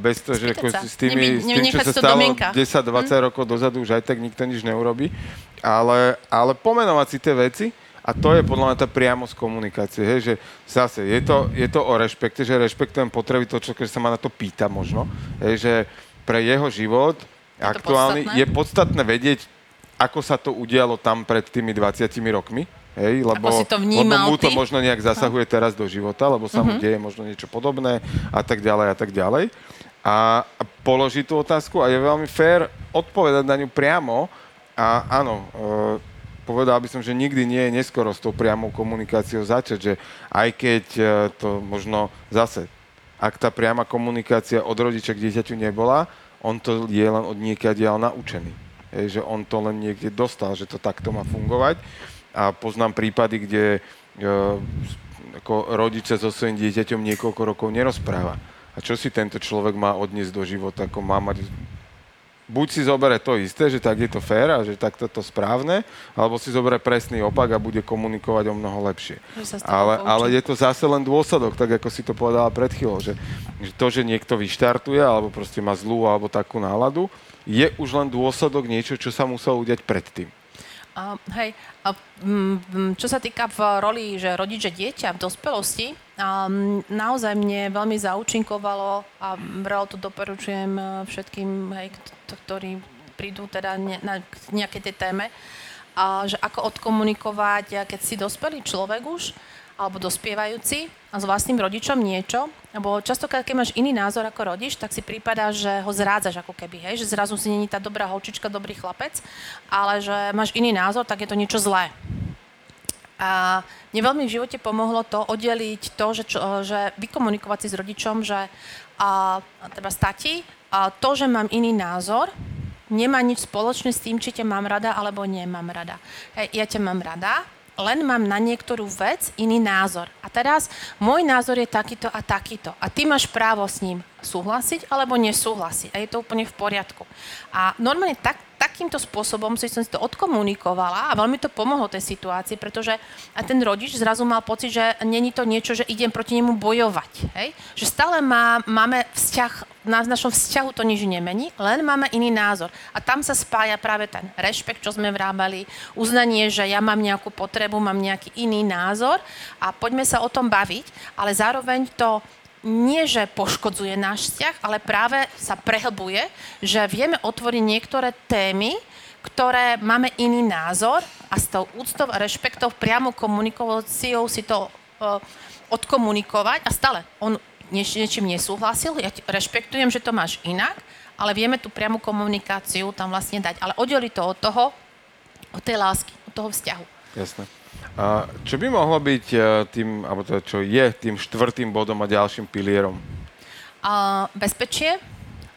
bez toho, že ako s, tými, Neby, s tým, čo sa stalo 10-20 hm? rokov dozadu, už aj tak nikto nič neurobi, ale, ale pomenovať si tie veci, a to je podľa mňa tá priamosť komunikácie, hej, že zase je to, je to o rešpekte, že rešpektujem potreby toho človeka, že sa ma na to pýta možno, hej, že pre jeho život je aktuálny podstatné? je podstatné vedieť, ako sa to udialo tam pred tými 20 rokmi. Hej, lebo, si to lebo mu to ty? možno nejak zasahuje no. teraz do života, lebo sa uh-huh. mu deje možno niečo podobné a tak ďalej a tak ďalej. A, a položí tú otázku a je veľmi fér odpovedať na ňu priamo. A áno, e, povedal by som, že nikdy nie je neskoro s tou priamou komunikáciou začať, že aj keď e, to možno zase, ak tá priama komunikácia od rodiča k dieťaťu nebola, on to je len od niekiaľ naučený. Že on to len niekde dostal, že to takto má fungovať. A poznám prípady, kde e, ako rodiče so svojím dieťaťom niekoľko rokov nerozpráva. A čo si tento človek má odniesť do života, ako má mať buď si zoberie to isté, že tak je to fér a že tak to správne, alebo si zoberie presný opak a bude komunikovať o mnoho lepšie. Ale, ale je to zase len dôsledok, tak ako si to povedala pred chvíľou, že, že to, že niekto vyštartuje alebo proste má zlú alebo takú náladu, je už len dôsledok niečo, čo sa muselo udiať predtým. Uh, hej, uh, um, čo sa týka v roli, že rodič a dieťa v dospelosti, um, naozaj mne veľmi zaučinkovalo a veľa to doporučujem všetkým, hej, ktorí prídu teda ne, na nejaké tej téme, a že ako odkomunikovať, keď si dospelý človek už, alebo dospievajúci a s vlastným rodičom niečo, lebo častokrát, keď máš iný názor ako rodič, tak si prípada, že ho zrádzaš ako keby, hej, že zrazu si není tá dobrá holčička, dobrý chlapec, ale že máš iný názor, tak je to niečo zlé. A mne veľmi v živote pomohlo to oddeliť to, že, čo, že vykomunikovať si s rodičom, že a, treba stati, a to, že mám iný názor, nemá nič spoločné s tým, či ťa mám rada alebo nemám rada. Hej, ja ťa mám rada, len mám na niektorú vec iný názor. A teraz môj názor je takýto a takýto. A ty máš právo s ním súhlasiť alebo nesúhlasiť. A je to úplne v poriadku. A normálne tak, takýmto spôsobom si som si to odkomunikovala a veľmi to pomohlo tej situácii, pretože a ten rodič zrazu mal pocit, že není to niečo, že idem proti nemu bojovať. Hej? Že stále má, máme vzťah, na našom vzťahu to nič nemení, len máme iný názor. A tam sa spája práve ten rešpekt, čo sme vrábali, uznanie, že ja mám nejakú potrebu, mám nejaký iný názor a poďme sa o tom baviť, ale zároveň to nie, že poškodzuje náš vzťah, ale práve sa prehlbuje, že vieme otvoriť niektoré témy, ktoré máme iný názor a s tou úctou a rešpektou priamo komunikáciou si to uh, odkomunikovať a stále on nieč, niečím nesúhlasil, ja rešpektujem, že to máš inak, ale vieme tú priamu komunikáciu tam vlastne dať. Ale oddeliť to od toho, od tej lásky, od toho vzťahu. Jasné. Čo by mohlo byť e, tým, alebo to, čo je tým štvrtým bodom a ďalším pilierom? Bezpečie.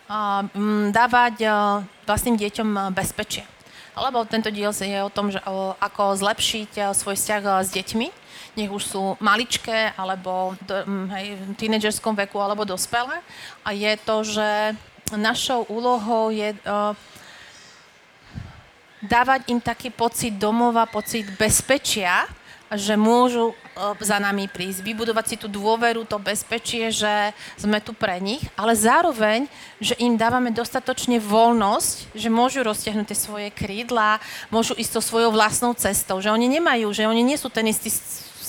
A, m, dávať e, vlastným deťom e, bezpečie. Lebo tento diel je o tom, že ako zlepšiť svoj vzťah s deťmi, nech už sú maličké, alebo do, hej, v tínedžerskom veku, alebo dospelé. A je to, že našou úlohou je dávať im taký pocit domova, pocit bezpečia, že môžu za nami prísť, vybudovať si tú dôveru, to bezpečie, že sme tu pre nich, ale zároveň, že im dávame dostatočne voľnosť, že môžu roztiahnuť tie svoje krídla, môžu ísť to svojou vlastnou cestou, že oni nemajú, že oni nie sú ten istý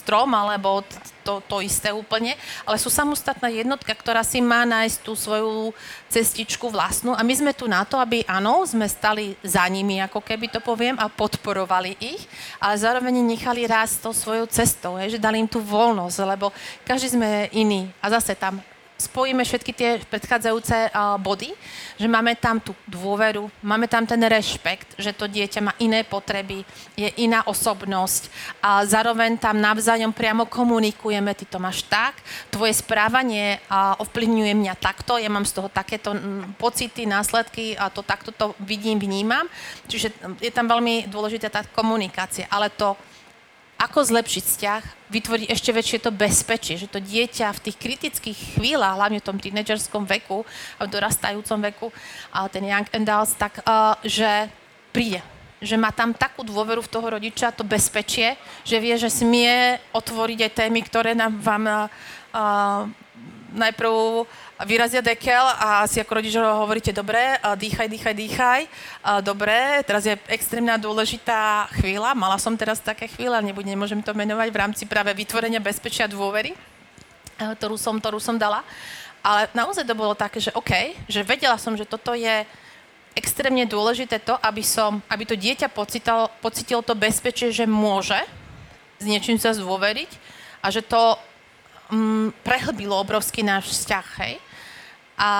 strom alebo to, to isté úplne, ale sú samostatná jednotka, ktorá si má nájsť tú svoju cestičku vlastnú. A my sme tu na to, aby áno, sme stali za nimi, ako keby to poviem, a podporovali ich, ale zároveň nechali rásť tou svojou cestou, je, že dali im tú voľnosť, lebo každý sme iný. A zase tam spojíme všetky tie predchádzajúce body, že máme tam tú dôveru, máme tam ten rešpekt, že to dieťa má iné potreby, je iná osobnosť a zároveň tam navzájom priamo komunikujeme, ty to máš tak, tvoje správanie ovplyvňuje mňa takto, ja mám z toho takéto m, pocity, následky a to takto to vidím, vnímam. Čiže je tam veľmi dôležitá tá komunikácia, ale to ako zlepšiť vzťah, vytvoriť ešte väčšie to bezpečie, že to dieťa v tých kritických chvíľach, hlavne v tom tínedžerskom veku, v dorastajúcom veku, a ten young adults, tak uh, že príde, že má tam takú dôveru v toho rodiča, to bezpečie, že vie, že smie otvoriť aj témy, ktoré nám vám uh, najprv vyrazia dekel a si ako rodič hovoríte, dobre, dýchaj, dýchaj, dýchaj, dobre, teraz je extrémna dôležitá chvíľa, mala som teraz také chvíle, nebudem, nemôžem to menovať, v rámci práve vytvorenia bezpečia dôvery, ktorú som, ktorú som dala. Ale naozaj to bolo také, že OK, že vedela som, že toto je extrémne dôležité to, aby, som, aby to dieťa pocital, pocitilo to bezpečie, že môže s niečím sa zdôveriť a že to um, prehlbilo obrovský náš vzťah, hej. A,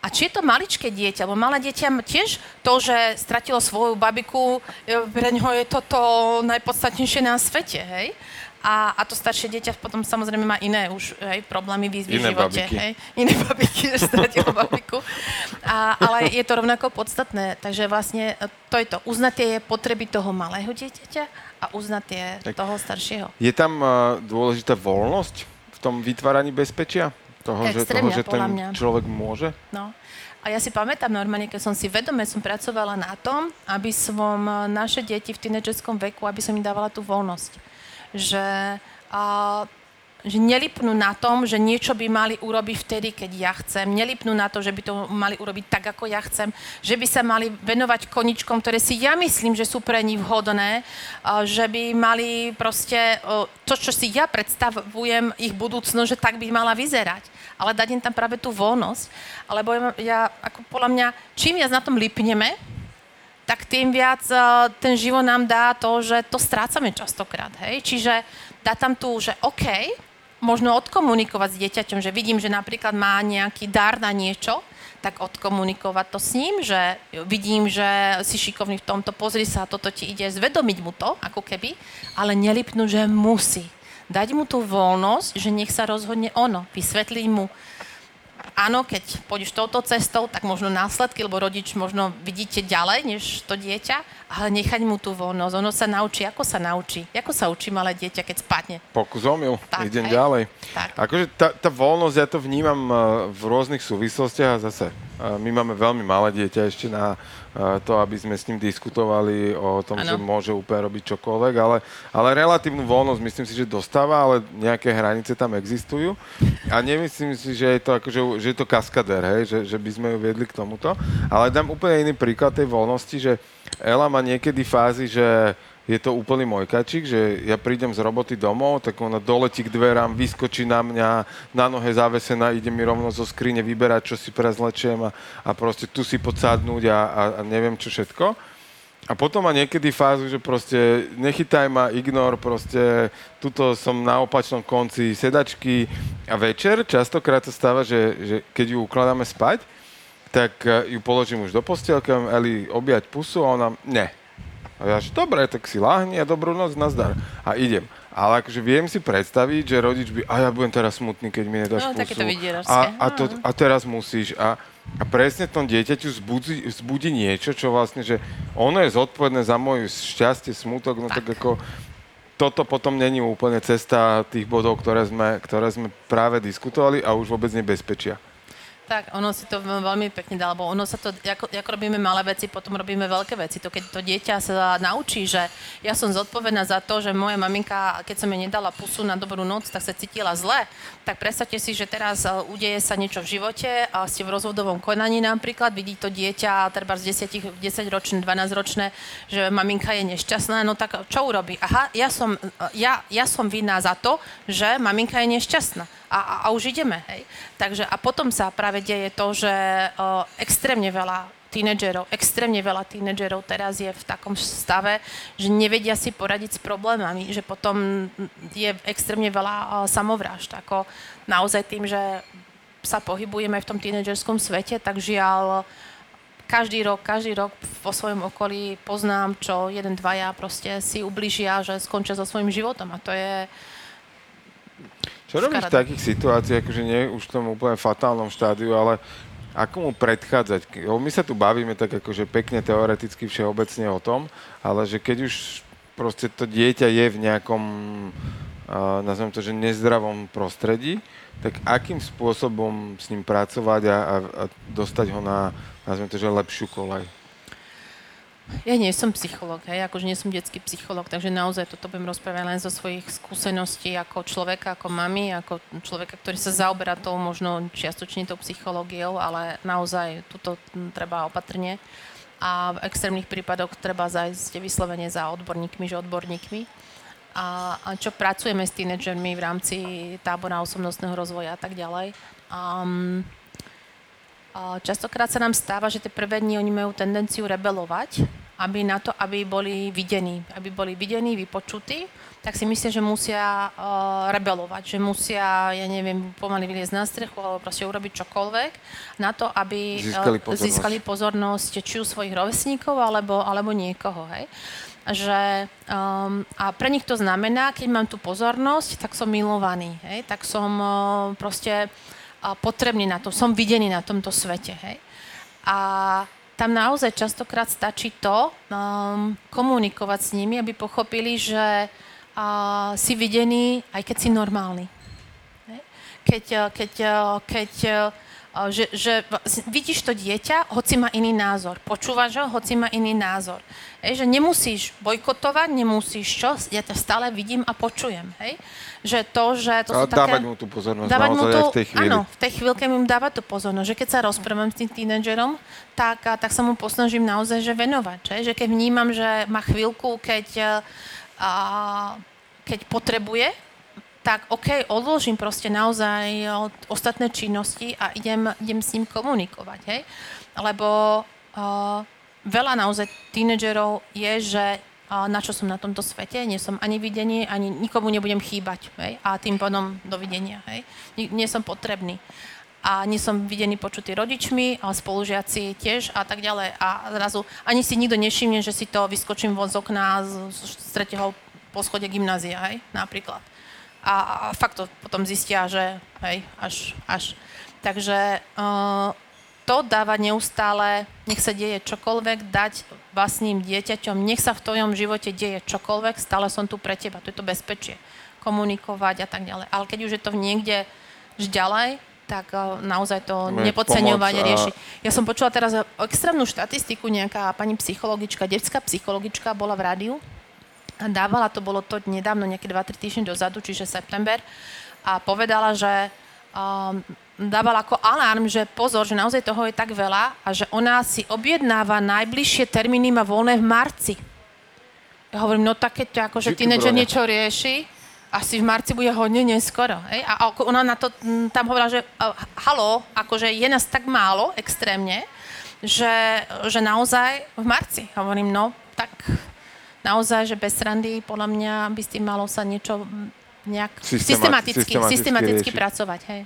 a či je to maličké dieťa, lebo malé dieťa tiež to, že stratilo svoju babiku, pre ňoho je toto najpodstatnejšie na svete, hej. A, a to staršie dieťa potom samozrejme má iné už hej, problémy, výzvy v živote. Babiky. Hej, iné babiky, že stratilo babiku. A, ale je to rovnako podstatné. Takže vlastne to je to. Uznať tie potreby toho malého dieťaťa a uznať tie tak toho staršieho. Je tam uh, dôležitá voľnosť tom vytváraní bezpečia? Toho, že, toho, že ten mňa. človek môže? No. A ja si pamätám normálne, keď som si vedome som pracovala na tom, aby som eh, naše deti v tínedžerskom veku, aby som im dávala tú voľnosť. Že a, že nelipnú na tom, že niečo by mali urobiť vtedy, keď ja chcem. Nelipnú na to, že by to mali urobiť tak, ako ja chcem. Že by sa mali venovať koničkom, ktoré si ja myslím, že sú pre nich vhodné. Že by mali proste to, čo si ja predstavujem ich budúcnosť, že tak by mala vyzerať. Ale dať im tam práve tú voľnosť. Alebo ja, ako podľa mňa, čím viac na tom lipneme, tak tým viac ten život nám dá to, že to strácame častokrát, hej. Čiže dá tam tu, že OK, možno odkomunikovať s dieťaťom, že vidím, že napríklad má nejaký dar na niečo, tak odkomunikovať to s ním, že vidím, že si šikovný v tomto, pozri sa, toto ti ide, zvedomiť mu to, ako keby, ale nelipnúť, že musí. Dať mu tú voľnosť, že nech sa rozhodne ono, vysvetliť mu, áno, keď pôjdeš touto cestou, tak možno následky, lebo rodič možno vidíte ďalej, než to dieťa, ale nechať mu tú voľnosť. Ono sa naučí, ako sa naučí. Ako sa učí malé dieťa, keď spadne. Pokus omyl, idem hej. ďalej. Tak. Akože tá, tá voľnosť, ja to vnímam eh, v rôznych súvislostiach a zase eh, my máme veľmi malé dieťa ešte na to, aby sme s ním diskutovali o tom, ano. že môže úplne robiť čokoľvek, ale, ale relatívnu voľnosť myslím si, že dostáva, ale nejaké hranice tam existujú. A nemyslím si, že je to, akože, že je to kaskader, hej, že, že by sme ju viedli k tomuto. Ale dám úplne iný príklad tej voľnosti, že Ela má niekedy fázy, že je to úplný môj kačík, že ja prídem z roboty domov, tak ona doletí k dverám, vyskočí na mňa, na nohe zavesená, ide mi rovno zo skrine vyberať, čo si prezlečiem a, a proste tu si podsadnúť a, a, a neviem čo všetko. A potom má niekedy fázu, že proste nechytaj ma, ignor, proste tuto som na opačnom konci sedačky a večer častokrát sa stáva, že, že keď ju ukladáme spať, tak eh, ju položím už do postielky, Eli objať pusu a ona, ne, a ja, že dobre, tak si láhni a dobrú noc, nazdar. A idem. Ale akože viem si predstaviť, že rodič by, a ja budem teraz smutný, keď mi nedáš no, pusu. A, a, to, a teraz musíš. A, a presne tom dieťaťu zbudí, zbudí niečo, čo vlastne, že ono je zodpovedné za moju šťastie, smutok, no tak, tak ako toto potom není úplne cesta tých bodov, ktoré sme, ktoré sme práve diskutovali a už vôbec nebezpečia. Tak, ono si to veľmi pekne dá, lebo ono sa to, ako, ako robíme malé veci, potom robíme veľké veci. To keď to dieťa sa naučí, že ja som zodpovedná za to, že moja maminka, keď som jej nedala pusu na dobrú noc, tak sa cítila zle, tak predstavte si, že teraz e, udeje sa niečo v živote a ste v rozvodovom konaní napríklad, vidí to dieťa, treba z 10, 10 ročné, 12 ročné, že maminka je nešťastná, no tak čo urobí? Aha, ja som, e, ja, ja som vinná za to, že maminka je nešťastná a, a, už ideme. Hej. Takže a potom sa práve deje to, že o, extrémne veľa tínedžerov, extrémne veľa tínedžerov teraz je v takom stave, že nevedia si poradiť s problémami, že potom je extrémne veľa samovrážd. Ako naozaj tým, že sa pohybujeme v tom tínedžerskom svete, tak žiaľ každý rok, každý rok vo svojom okolí poznám, čo jeden, dvaja proste si ubližia, že skončia so svojím životom a to je, čo robíš v takých situáciách, akože nie už v tom úplne fatálnom štádiu, ale ako mu predchádzať? My sa tu bavíme tak akože pekne teoreticky všeobecne o tom, ale že keď už proste to dieťa je v nejakom, uh, nazvem to, že nezdravom prostredí, tak akým spôsobom s ním pracovať a, a, a dostať ho na, nazvem to, že lepšiu kolaj? Ja nie som psycholog, hej, akože nie som detský psycholog, takže naozaj toto budem rozprávať len zo svojich skúseností ako človeka, ako mami, ako človeka, ktorý sa zaoberá tou možno čiastočne tou psychológiou, ale naozaj tuto treba opatrne. A v extrémnych prípadoch treba zajsť vyslovene za odborníkmi, že odborníkmi. A, a čo pracujeme s tínedžermi v rámci tábora osobnostného rozvoja a tak ďalej. Um, Častokrát sa nám stáva, že tie prvé dni oni majú tendenciu rebelovať, aby na to, aby boli videní, aby boli videní, vypočutí, tak si myslia, že musia uh, rebelovať, že musia, ja neviem, pomaly vyliezť na strechu alebo proste urobiť čokoľvek na to, aby získali pozornosť, získali pozornosť či už svojich rovesníkov alebo, alebo niekoho, hej. Že, um, a pre nich to znamená, keď mám tú pozornosť, tak som milovaný, hej, tak som uh, proste potrebný na to, som videný na tomto svete. Hej? A tam naozaj častokrát stačí to um, komunikovať s nimi, aby pochopili, že uh, si videný, aj keď si normálny. Keď, keď, keď že, že vidíš to dieťa, hoci má iný názor. Počúvaš ho, hoci má iný názor. Hej, že nemusíš bojkotovať, nemusíš čo, ja ťa stále vidím a počujem. Hej? Že to, že to sú také... dávať mu tú pozornosť dávať mu tú, v tej chvíli. Áno, v tej chvíľke mu dávať tú pozornosť. Že keď sa rozprávam s tým tínedžerom, tak, tak sa mu posnažím naozaj že venovať. Že, že keď vnímam, že má chvíľku, keď, a, keď potrebuje, tak OK, odložím proste naozaj ostatné činnosti a idem, idem s ním komunikovať, hej? Lebo uh, veľa naozaj tínedžerov je, že a na čo som na tomto svete, nie som ani videný, ani nikomu nebudem chýbať. Hej? A tým pádom dovidenia. Hej? Nie, nie som potrebný a nie som videný počutý rodičmi, a spolužiaci tiež a tak ďalej. A zrazu ani si nikto nevšimne, že si to vyskočím von z okna z, z tretieho poschodia gymnázia, hej, napríklad. A, fakt to potom zistia, že hej, až, až. Takže uh, to dáva neustále, nech sa deje čokoľvek, dať vlastným dieťaťom, nech sa v tvojom živote deje čokoľvek, stále som tu pre teba, to je to bezpečie, komunikovať a tak ďalej. Ale keď už je to niekde ďalej, tak eh, naozaj to nepodceňovať a riešiť. Ja som počula teraz extrémnu štatistiku, nejaká pani psychologička, detská psychologička bola v rádiu dávala, to bolo to nedávno, nejaké 2-3 týždne dozadu, čiže september, a povedala, že um, dávala ako alarm, že pozor, že naozaj toho je tak veľa a že ona si objednáva najbližšie termíny, má voľné v marci. Ja hovorím, no tak keď akože tínedžer niečo rieši, asi v marci bude hodne neskoro. Hej? A ona na to tam hovorila, že halo, akože je nás tak málo, extrémne, že, že naozaj v marci. Hovorím, no tak naozaj, že bez randy, podľa mňa by s tým malo sa niečo nejak systematicky, systematicky, systematicky pracovať. Hej?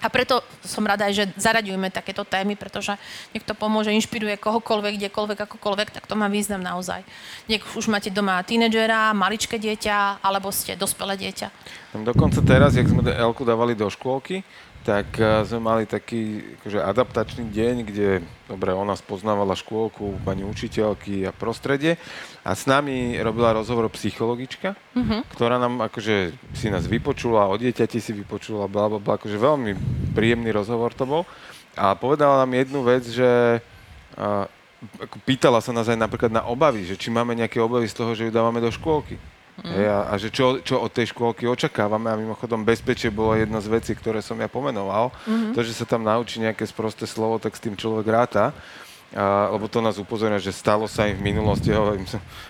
A preto som rada aj, že zaraďujeme takéto témy, pretože nech to pomôže, inšpiruje kohokoľvek, kdekoľvek, akokoľvek, tak to má význam naozaj. Nech už máte doma tínedžera, maličké dieťa, alebo ste dospelé dieťa. Dokonca teraz, jak sme Elku dávali do škôlky, tak eh, sme mali taký akože adaptačný deň, kde dobre, ona spoznávala škôlku, pani učiteľky a prostredie a s nami robila rozhovor psychologička, uh-huh. ktorá nám akože si nás vypočula, o dieťati si vypočula, bla, bla, bla, akože veľmi príjemný rozhovor to bol a povedala nám jednu vec, že a, ako pýtala sa nás aj napríklad na obavy, že či máme nejaké obavy z toho, že ju dávame do škôlky. Mm. Hej, a, a že čo, čo od tej škôlky očakávame a mimochodom bezpečie bolo jedna z vecí, ktoré som ja pomenoval. Mm-hmm. To, že sa tam naučí nejaké sprosté slovo, tak s tým človek ráta. A, lebo to nás upozorňuje, že stalo sa im v minulosti, hovorím,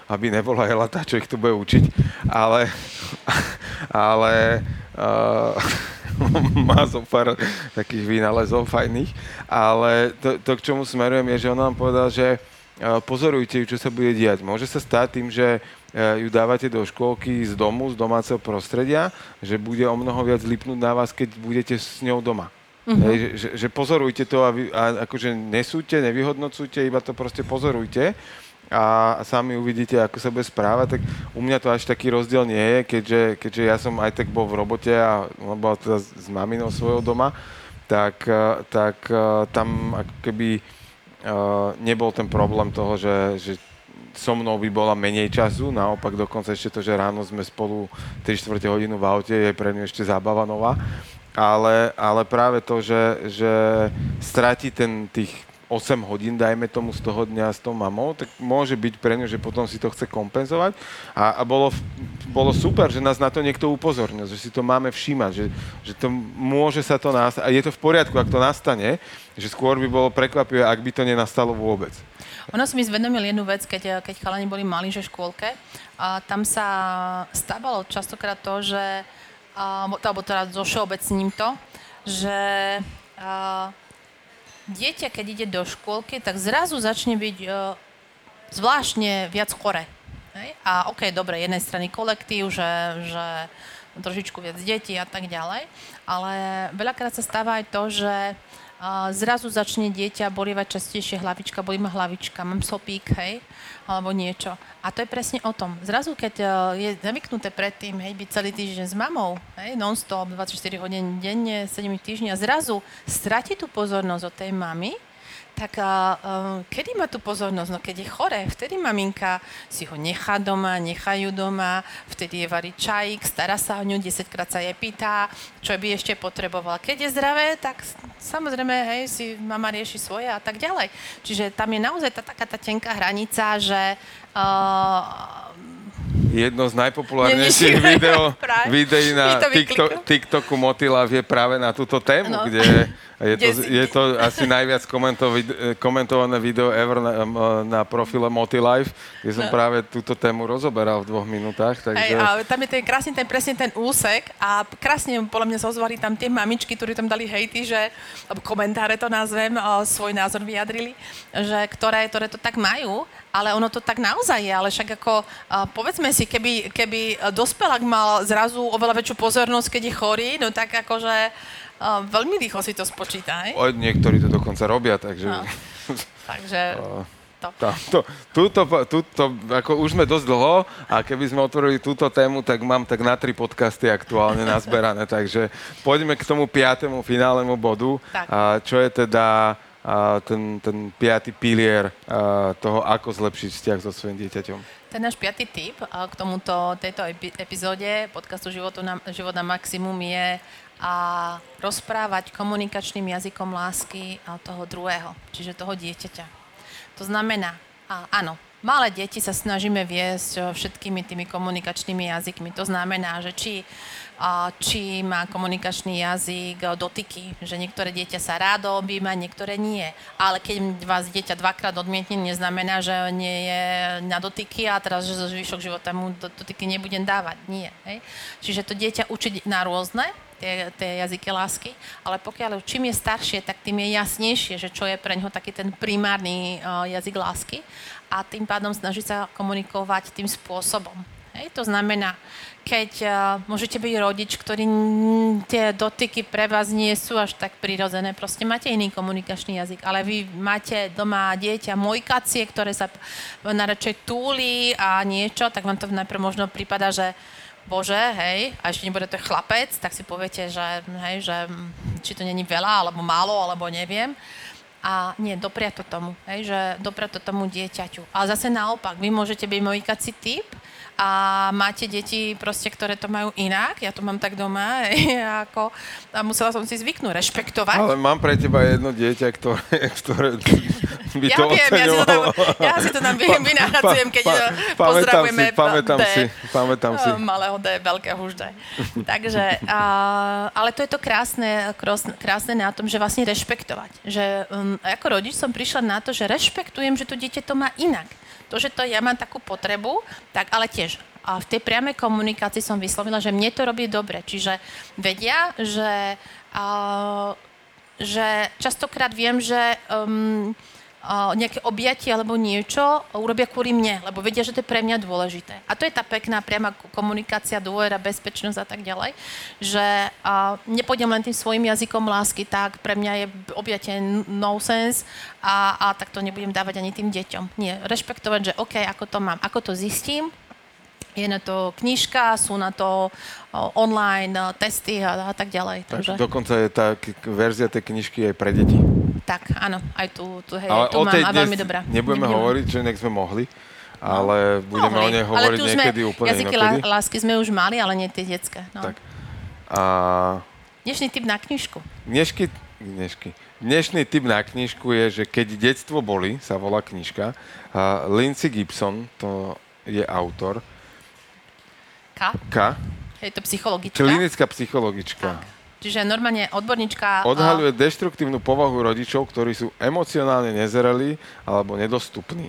aby nebola Ela tá, čo ich tu bude učiť, ale, ale uh, má zo pár takých vynálezov fajných, ale to, to, k čomu smerujem, je, že on nám povedal, že pozorujte čo sa bude diať. Môže sa stať tým, že ju dávate do škôlky z domu, z domáceho prostredia, že bude o mnoho viac lipnúť na vás, keď budete s ňou doma. Uh-huh. Hej, že, že pozorujte to a, vy, a akože nesúďte, nevyhodnocujte, iba to proste pozorujte a sami uvidíte, ako sa bude správať, tak u mňa to až taký rozdiel nie je, keďže, keďže ja som aj tak bol v robote a ona bola teda s maminou svojho doma, tak, eh, tak eh, tam ako keby nebol ten problém toho, že, že so mnou by bola menej času, naopak dokonca ešte to, že ráno sme spolu 3 čtvrte hodinu v aute, je pre ňu ešte zábava nová. Ale, ale práve to, že, že stratí ten tých 8 hodín, dajme tomu z toho dňa s tou mamou, tak môže byť pre ňu, že potom si to chce kompenzovať. A, a bolo, bolo super, že nás na to niekto upozornil, že si to máme všímať, že, že to môže sa to nastať. A je to v poriadku, ak to nastane, že skôr by bolo prekvapivé, ak by to nenastalo vôbec. Ono si mi zvedomil jednu vec, keď, keď chalani boli mali, že škôlke. A tam sa stávalo častokrát to, že, alebo teda so všeobecním to, že a, dieťa, keď ide do škôlky, tak zrazu začne byť a, zvláštne viac chore. Hej? A ok, dobre, jednej strany kolektív, že, že trošičku viac detí a tak ďalej, ale veľakrát sa stáva aj to, že zrazu začne dieťa bolievať častejšie hlavička, bolí ma hlavička, mám sopík, hej, alebo niečo. A to je presne o tom. Zrazu, keď e, je navyknuté predtým, hej, byť celý týždeň s mamou, hej, non-stop, 24 hodín denne, 7 týždňov, a zrazu stratí tú pozornosť od tej mamy, tak a, uh, kedy má tú pozornosť? No keď je chore, vtedy maminka si ho nechá doma, nechajú doma, vtedy je varí čajík, stará sa o ňu, 10 krát sa jej pýta, čo by ešte potrebovala. Keď je zdravé, tak samozrejme, hej, si mama rieši svoje a tak ďalej. Čiže tam je naozaj tá, taká tá tenká hranica, že uh, jedno z najpopulárnejších video, videí na TikTok. TikToku Motila je práve na túto tému, No. kde je to, je to asi najviac komentované video ever na, na profile Motilife, kde som No. práve túto tému rozoberal v dvoch minútach. Hej, Takže... a tam je ten krásne ten, presne ten úsek a krásne podľa mňa sa ozvali tam tie mamičky, ktorí tam dali hejty, že, alebo komentáre to nazvem, svoj názor vyjadrili, že ktoré, ktoré to tak majú, ale ono to tak naozaj je, ale však ako, povedzme si, keby, keby dospelák mal zrazu oveľa väčšiu pozornosť, keď je chorý, no tak akože veľmi rýchlo si to spočíta, hej? O, niektorí to dokonca robia, takže... No. Takže to. Tá, to, túto, túto, ako už sme dosť dlho a keby sme otvorili túto tému, tak mám tak na tri podcasty aktuálne nazberané, takže poďme k tomu piatému finálnemu bodu, Tak. a čo je teda ten, ten piatý pilier toho, ako zlepšiť vzťah so svojím dieťaťom. Ten náš piatý tip k tomuto, tejto epi- epizóde podcastu Životu na, Život na maximum je a rozprávať komunikačným jazykom lásky toho druhého, čiže toho dieťaťa. To znamená, a, áno, malé deti sa snažíme viesť všetkými tými komunikačnými jazykmi. To znamená, že či, či má komunikačný jazyk dotyky, že niektoré dieťa sa rádo objíma, niektoré nie. Ale keď vás dieťa dvakrát odmietne, neznamená, že nie je na dotyky a teraz, že zvyšok života mu do- dotyky nebudem dávať. Nie. Hej? Čiže to dieťa učiť na rôzne, tie, tie jazyky lásky, ale pokiaľ čím je staršie, tak tým je jasnejšie, že čo je pre ňoho taký ten primárny uh, jazyk lásky a tým pádom snaží sa komunikovať tým spôsobom. Hej, to znamená, keď uh, môžete byť rodič, ktorý mm, tie dotyky pre vás nie sú až tak prirodzené, proste máte iný komunikačný jazyk, ale vy máte doma dieťa mojkacie, ktoré sa najradšej túli a niečo, tak vám to najprv možno prípada, že bože, hej, a ešte nebude to chlapec, tak si poviete, že, hej, že či to není veľa, alebo málo, alebo neviem. A nie, dopriať to tomu, hej, že dopriať to tomu dieťaťu. Ale zase naopak, vy môžete byť mojikací typ a máte deti proste, ktoré to majú inak, ja to mám tak doma, ako, a musela som si zvyknúť, rešpektovať. Ale mám pre teba jedno dieťa, ktoré, ktoré by ja to viem, ja si to tam, ja si to tam vy- vynahradzujem, keď Pa- pa, pozdravujeme si, pamätám D, si, pamätám si. malého D, veľkého už D. Takže, a, ale to je to krásne, krásne na tom, že vlastne rešpektovať. Že um, ako rodič som prišla na to, že rešpektujem, že to dieťa to má inak. To, že to ja mám takú potrebu, tak ale tiež a v tej priamej komunikácii som vyslovila, že mne to robí dobre. Čiže vedia, že, a, že častokrát viem, že um, nejaké objatie alebo niečo urobia kvôli mne, lebo vedia, že to je pre mňa dôležité. A to je tá pekná priama komunikácia, dôvera, bezpečnosť a tak ďalej, že a, nepôjdem len tým svojim jazykom lásky, tak pre mňa je objatie nonsense a, a tak to nebudem dávať ani tým deťom. Nie, rešpektovať, že OK, ako to mám, ako to zistím, je na to knižka, sú na to online testy a, a tak ďalej. Takže, Dokonca je tá verzia tej knižky aj pre deti. Tak, áno, aj tu, tu, hej, Ale tu o mám tej a veľmi dobrá. nebudeme Nebudeme. hovoriť, že nech sme mohli, ale budeme o Mohli, nej ale hovoriť sme, niekedy úplne jazyky inokedy. lá- lásky sme už mali, ale nie tie detské. No. Tak. A Dnešný typ na knižku. dnešky, dnešky, dnešný typ na knižku je, že keď detstvo boli, sa volá knižka. A Lindsay Gibson, to je autor. K. K. Je to psychologička. Klinická psychologička. Čiže normálne odborníčka... Odhaľuje deštruktívnu povahu rodičov, ktorí sú emocionálne nezrelí alebo nedostupní.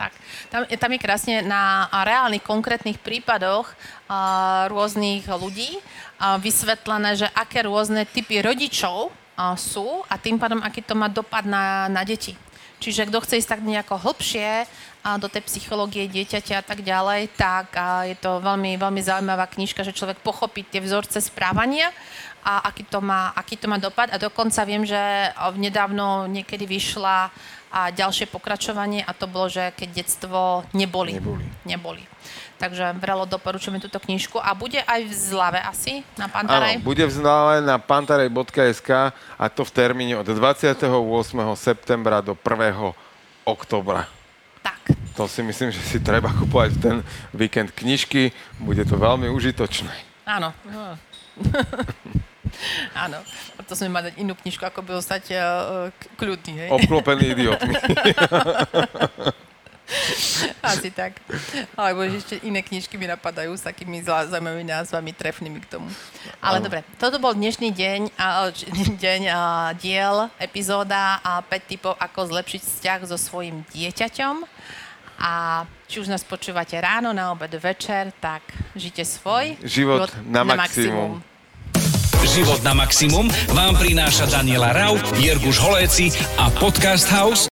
Tak. Tam, je- tam je krásne na a, reálnych, konkrétnych prípadoch a, rôznych ľudí a, vysvetlené, že aké rôzne typy rodičov a, sú a tým pádom, aký to má dopad na, na deti. Čiže kto chce ísť tak nejako hlbšie a do tej psychológie dieťaťa a tak ďalej, tak a je to veľmi, veľmi zaujímavá knižka, že človek pochopí tie vzorce správania a aký to má, aký to má dopad. A dokonca viem, že nedávno niekedy vyšla a ďalšie pokračovanie a to bolo, že keď detstvo neboli. Neboli. neboli. Takže vrelo doporučujeme túto knižku a bude aj v zlave asi na Áno, Pantarej. bude vznále na pantarej.sk a to v termíne od 28. septembra do 1. oktobra. Tak. To si myslím, že si treba kupovať v ten víkend knižky. Bude to veľmi užitočné. Áno. No. Áno. Preto sme mali inú knižku, ako by ostať uh, kľudný. Hej? Obklopený idiotmi. Asi tak. Alebo ešte iné knižky mi napadajú s takými zaujímavými názvami, trefnými k tomu. Ale dobre, toto bol dnešný deň, a, deň a, diel, epizóda a 5 typov, ako zlepšiť vzťah so svojím dieťaťom. A či už nás počúvate ráno, na obed, večer, tak žite svoj Život na maximum. Život na maximum vám prináša Daniela Rau, Jirguš Holéci a Podcast House